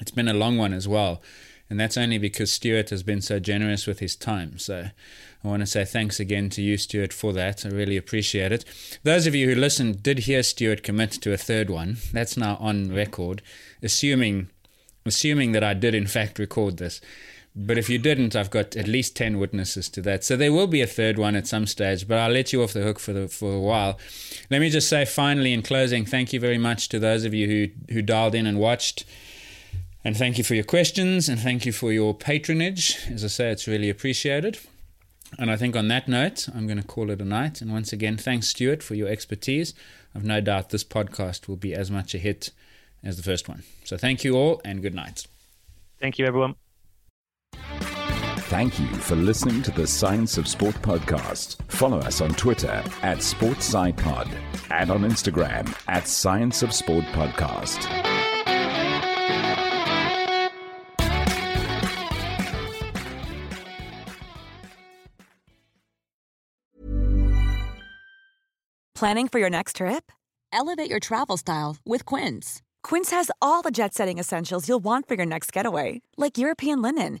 It's been a long one as well, and that's only because Stuart has been so generous with his time. So I want to say thanks again to you, Stuart, for that. I really appreciate it. Those of you who listened did hear Stuart commit to a third one. That's now on record, assuming assuming that I did in fact record this. But if you didn't, I've got at least 10 witnesses to that. So there will be a third one at some stage, but I'll let you off the hook for, the, for a while. Let me just say finally, in closing, thank you very much to those of you who, who dialed in and watched. And thank you for your questions and thank you for your patronage. As I say, it's really appreciated. And I think on that note, I'm going to call it a night. And once again, thanks, Stuart, for your expertise. I've no doubt this podcast will be as much a hit as the first one. So thank you all and good night. Thank you, everyone. Thank you for listening to the Science of Sport podcast. Follow us on Twitter at SportsSciPod and on Instagram at Science of Sport Podcast. Planning for your next trip? Elevate your travel style with Quince. Quince has all the jet setting essentials you'll want for your next getaway, like European linen,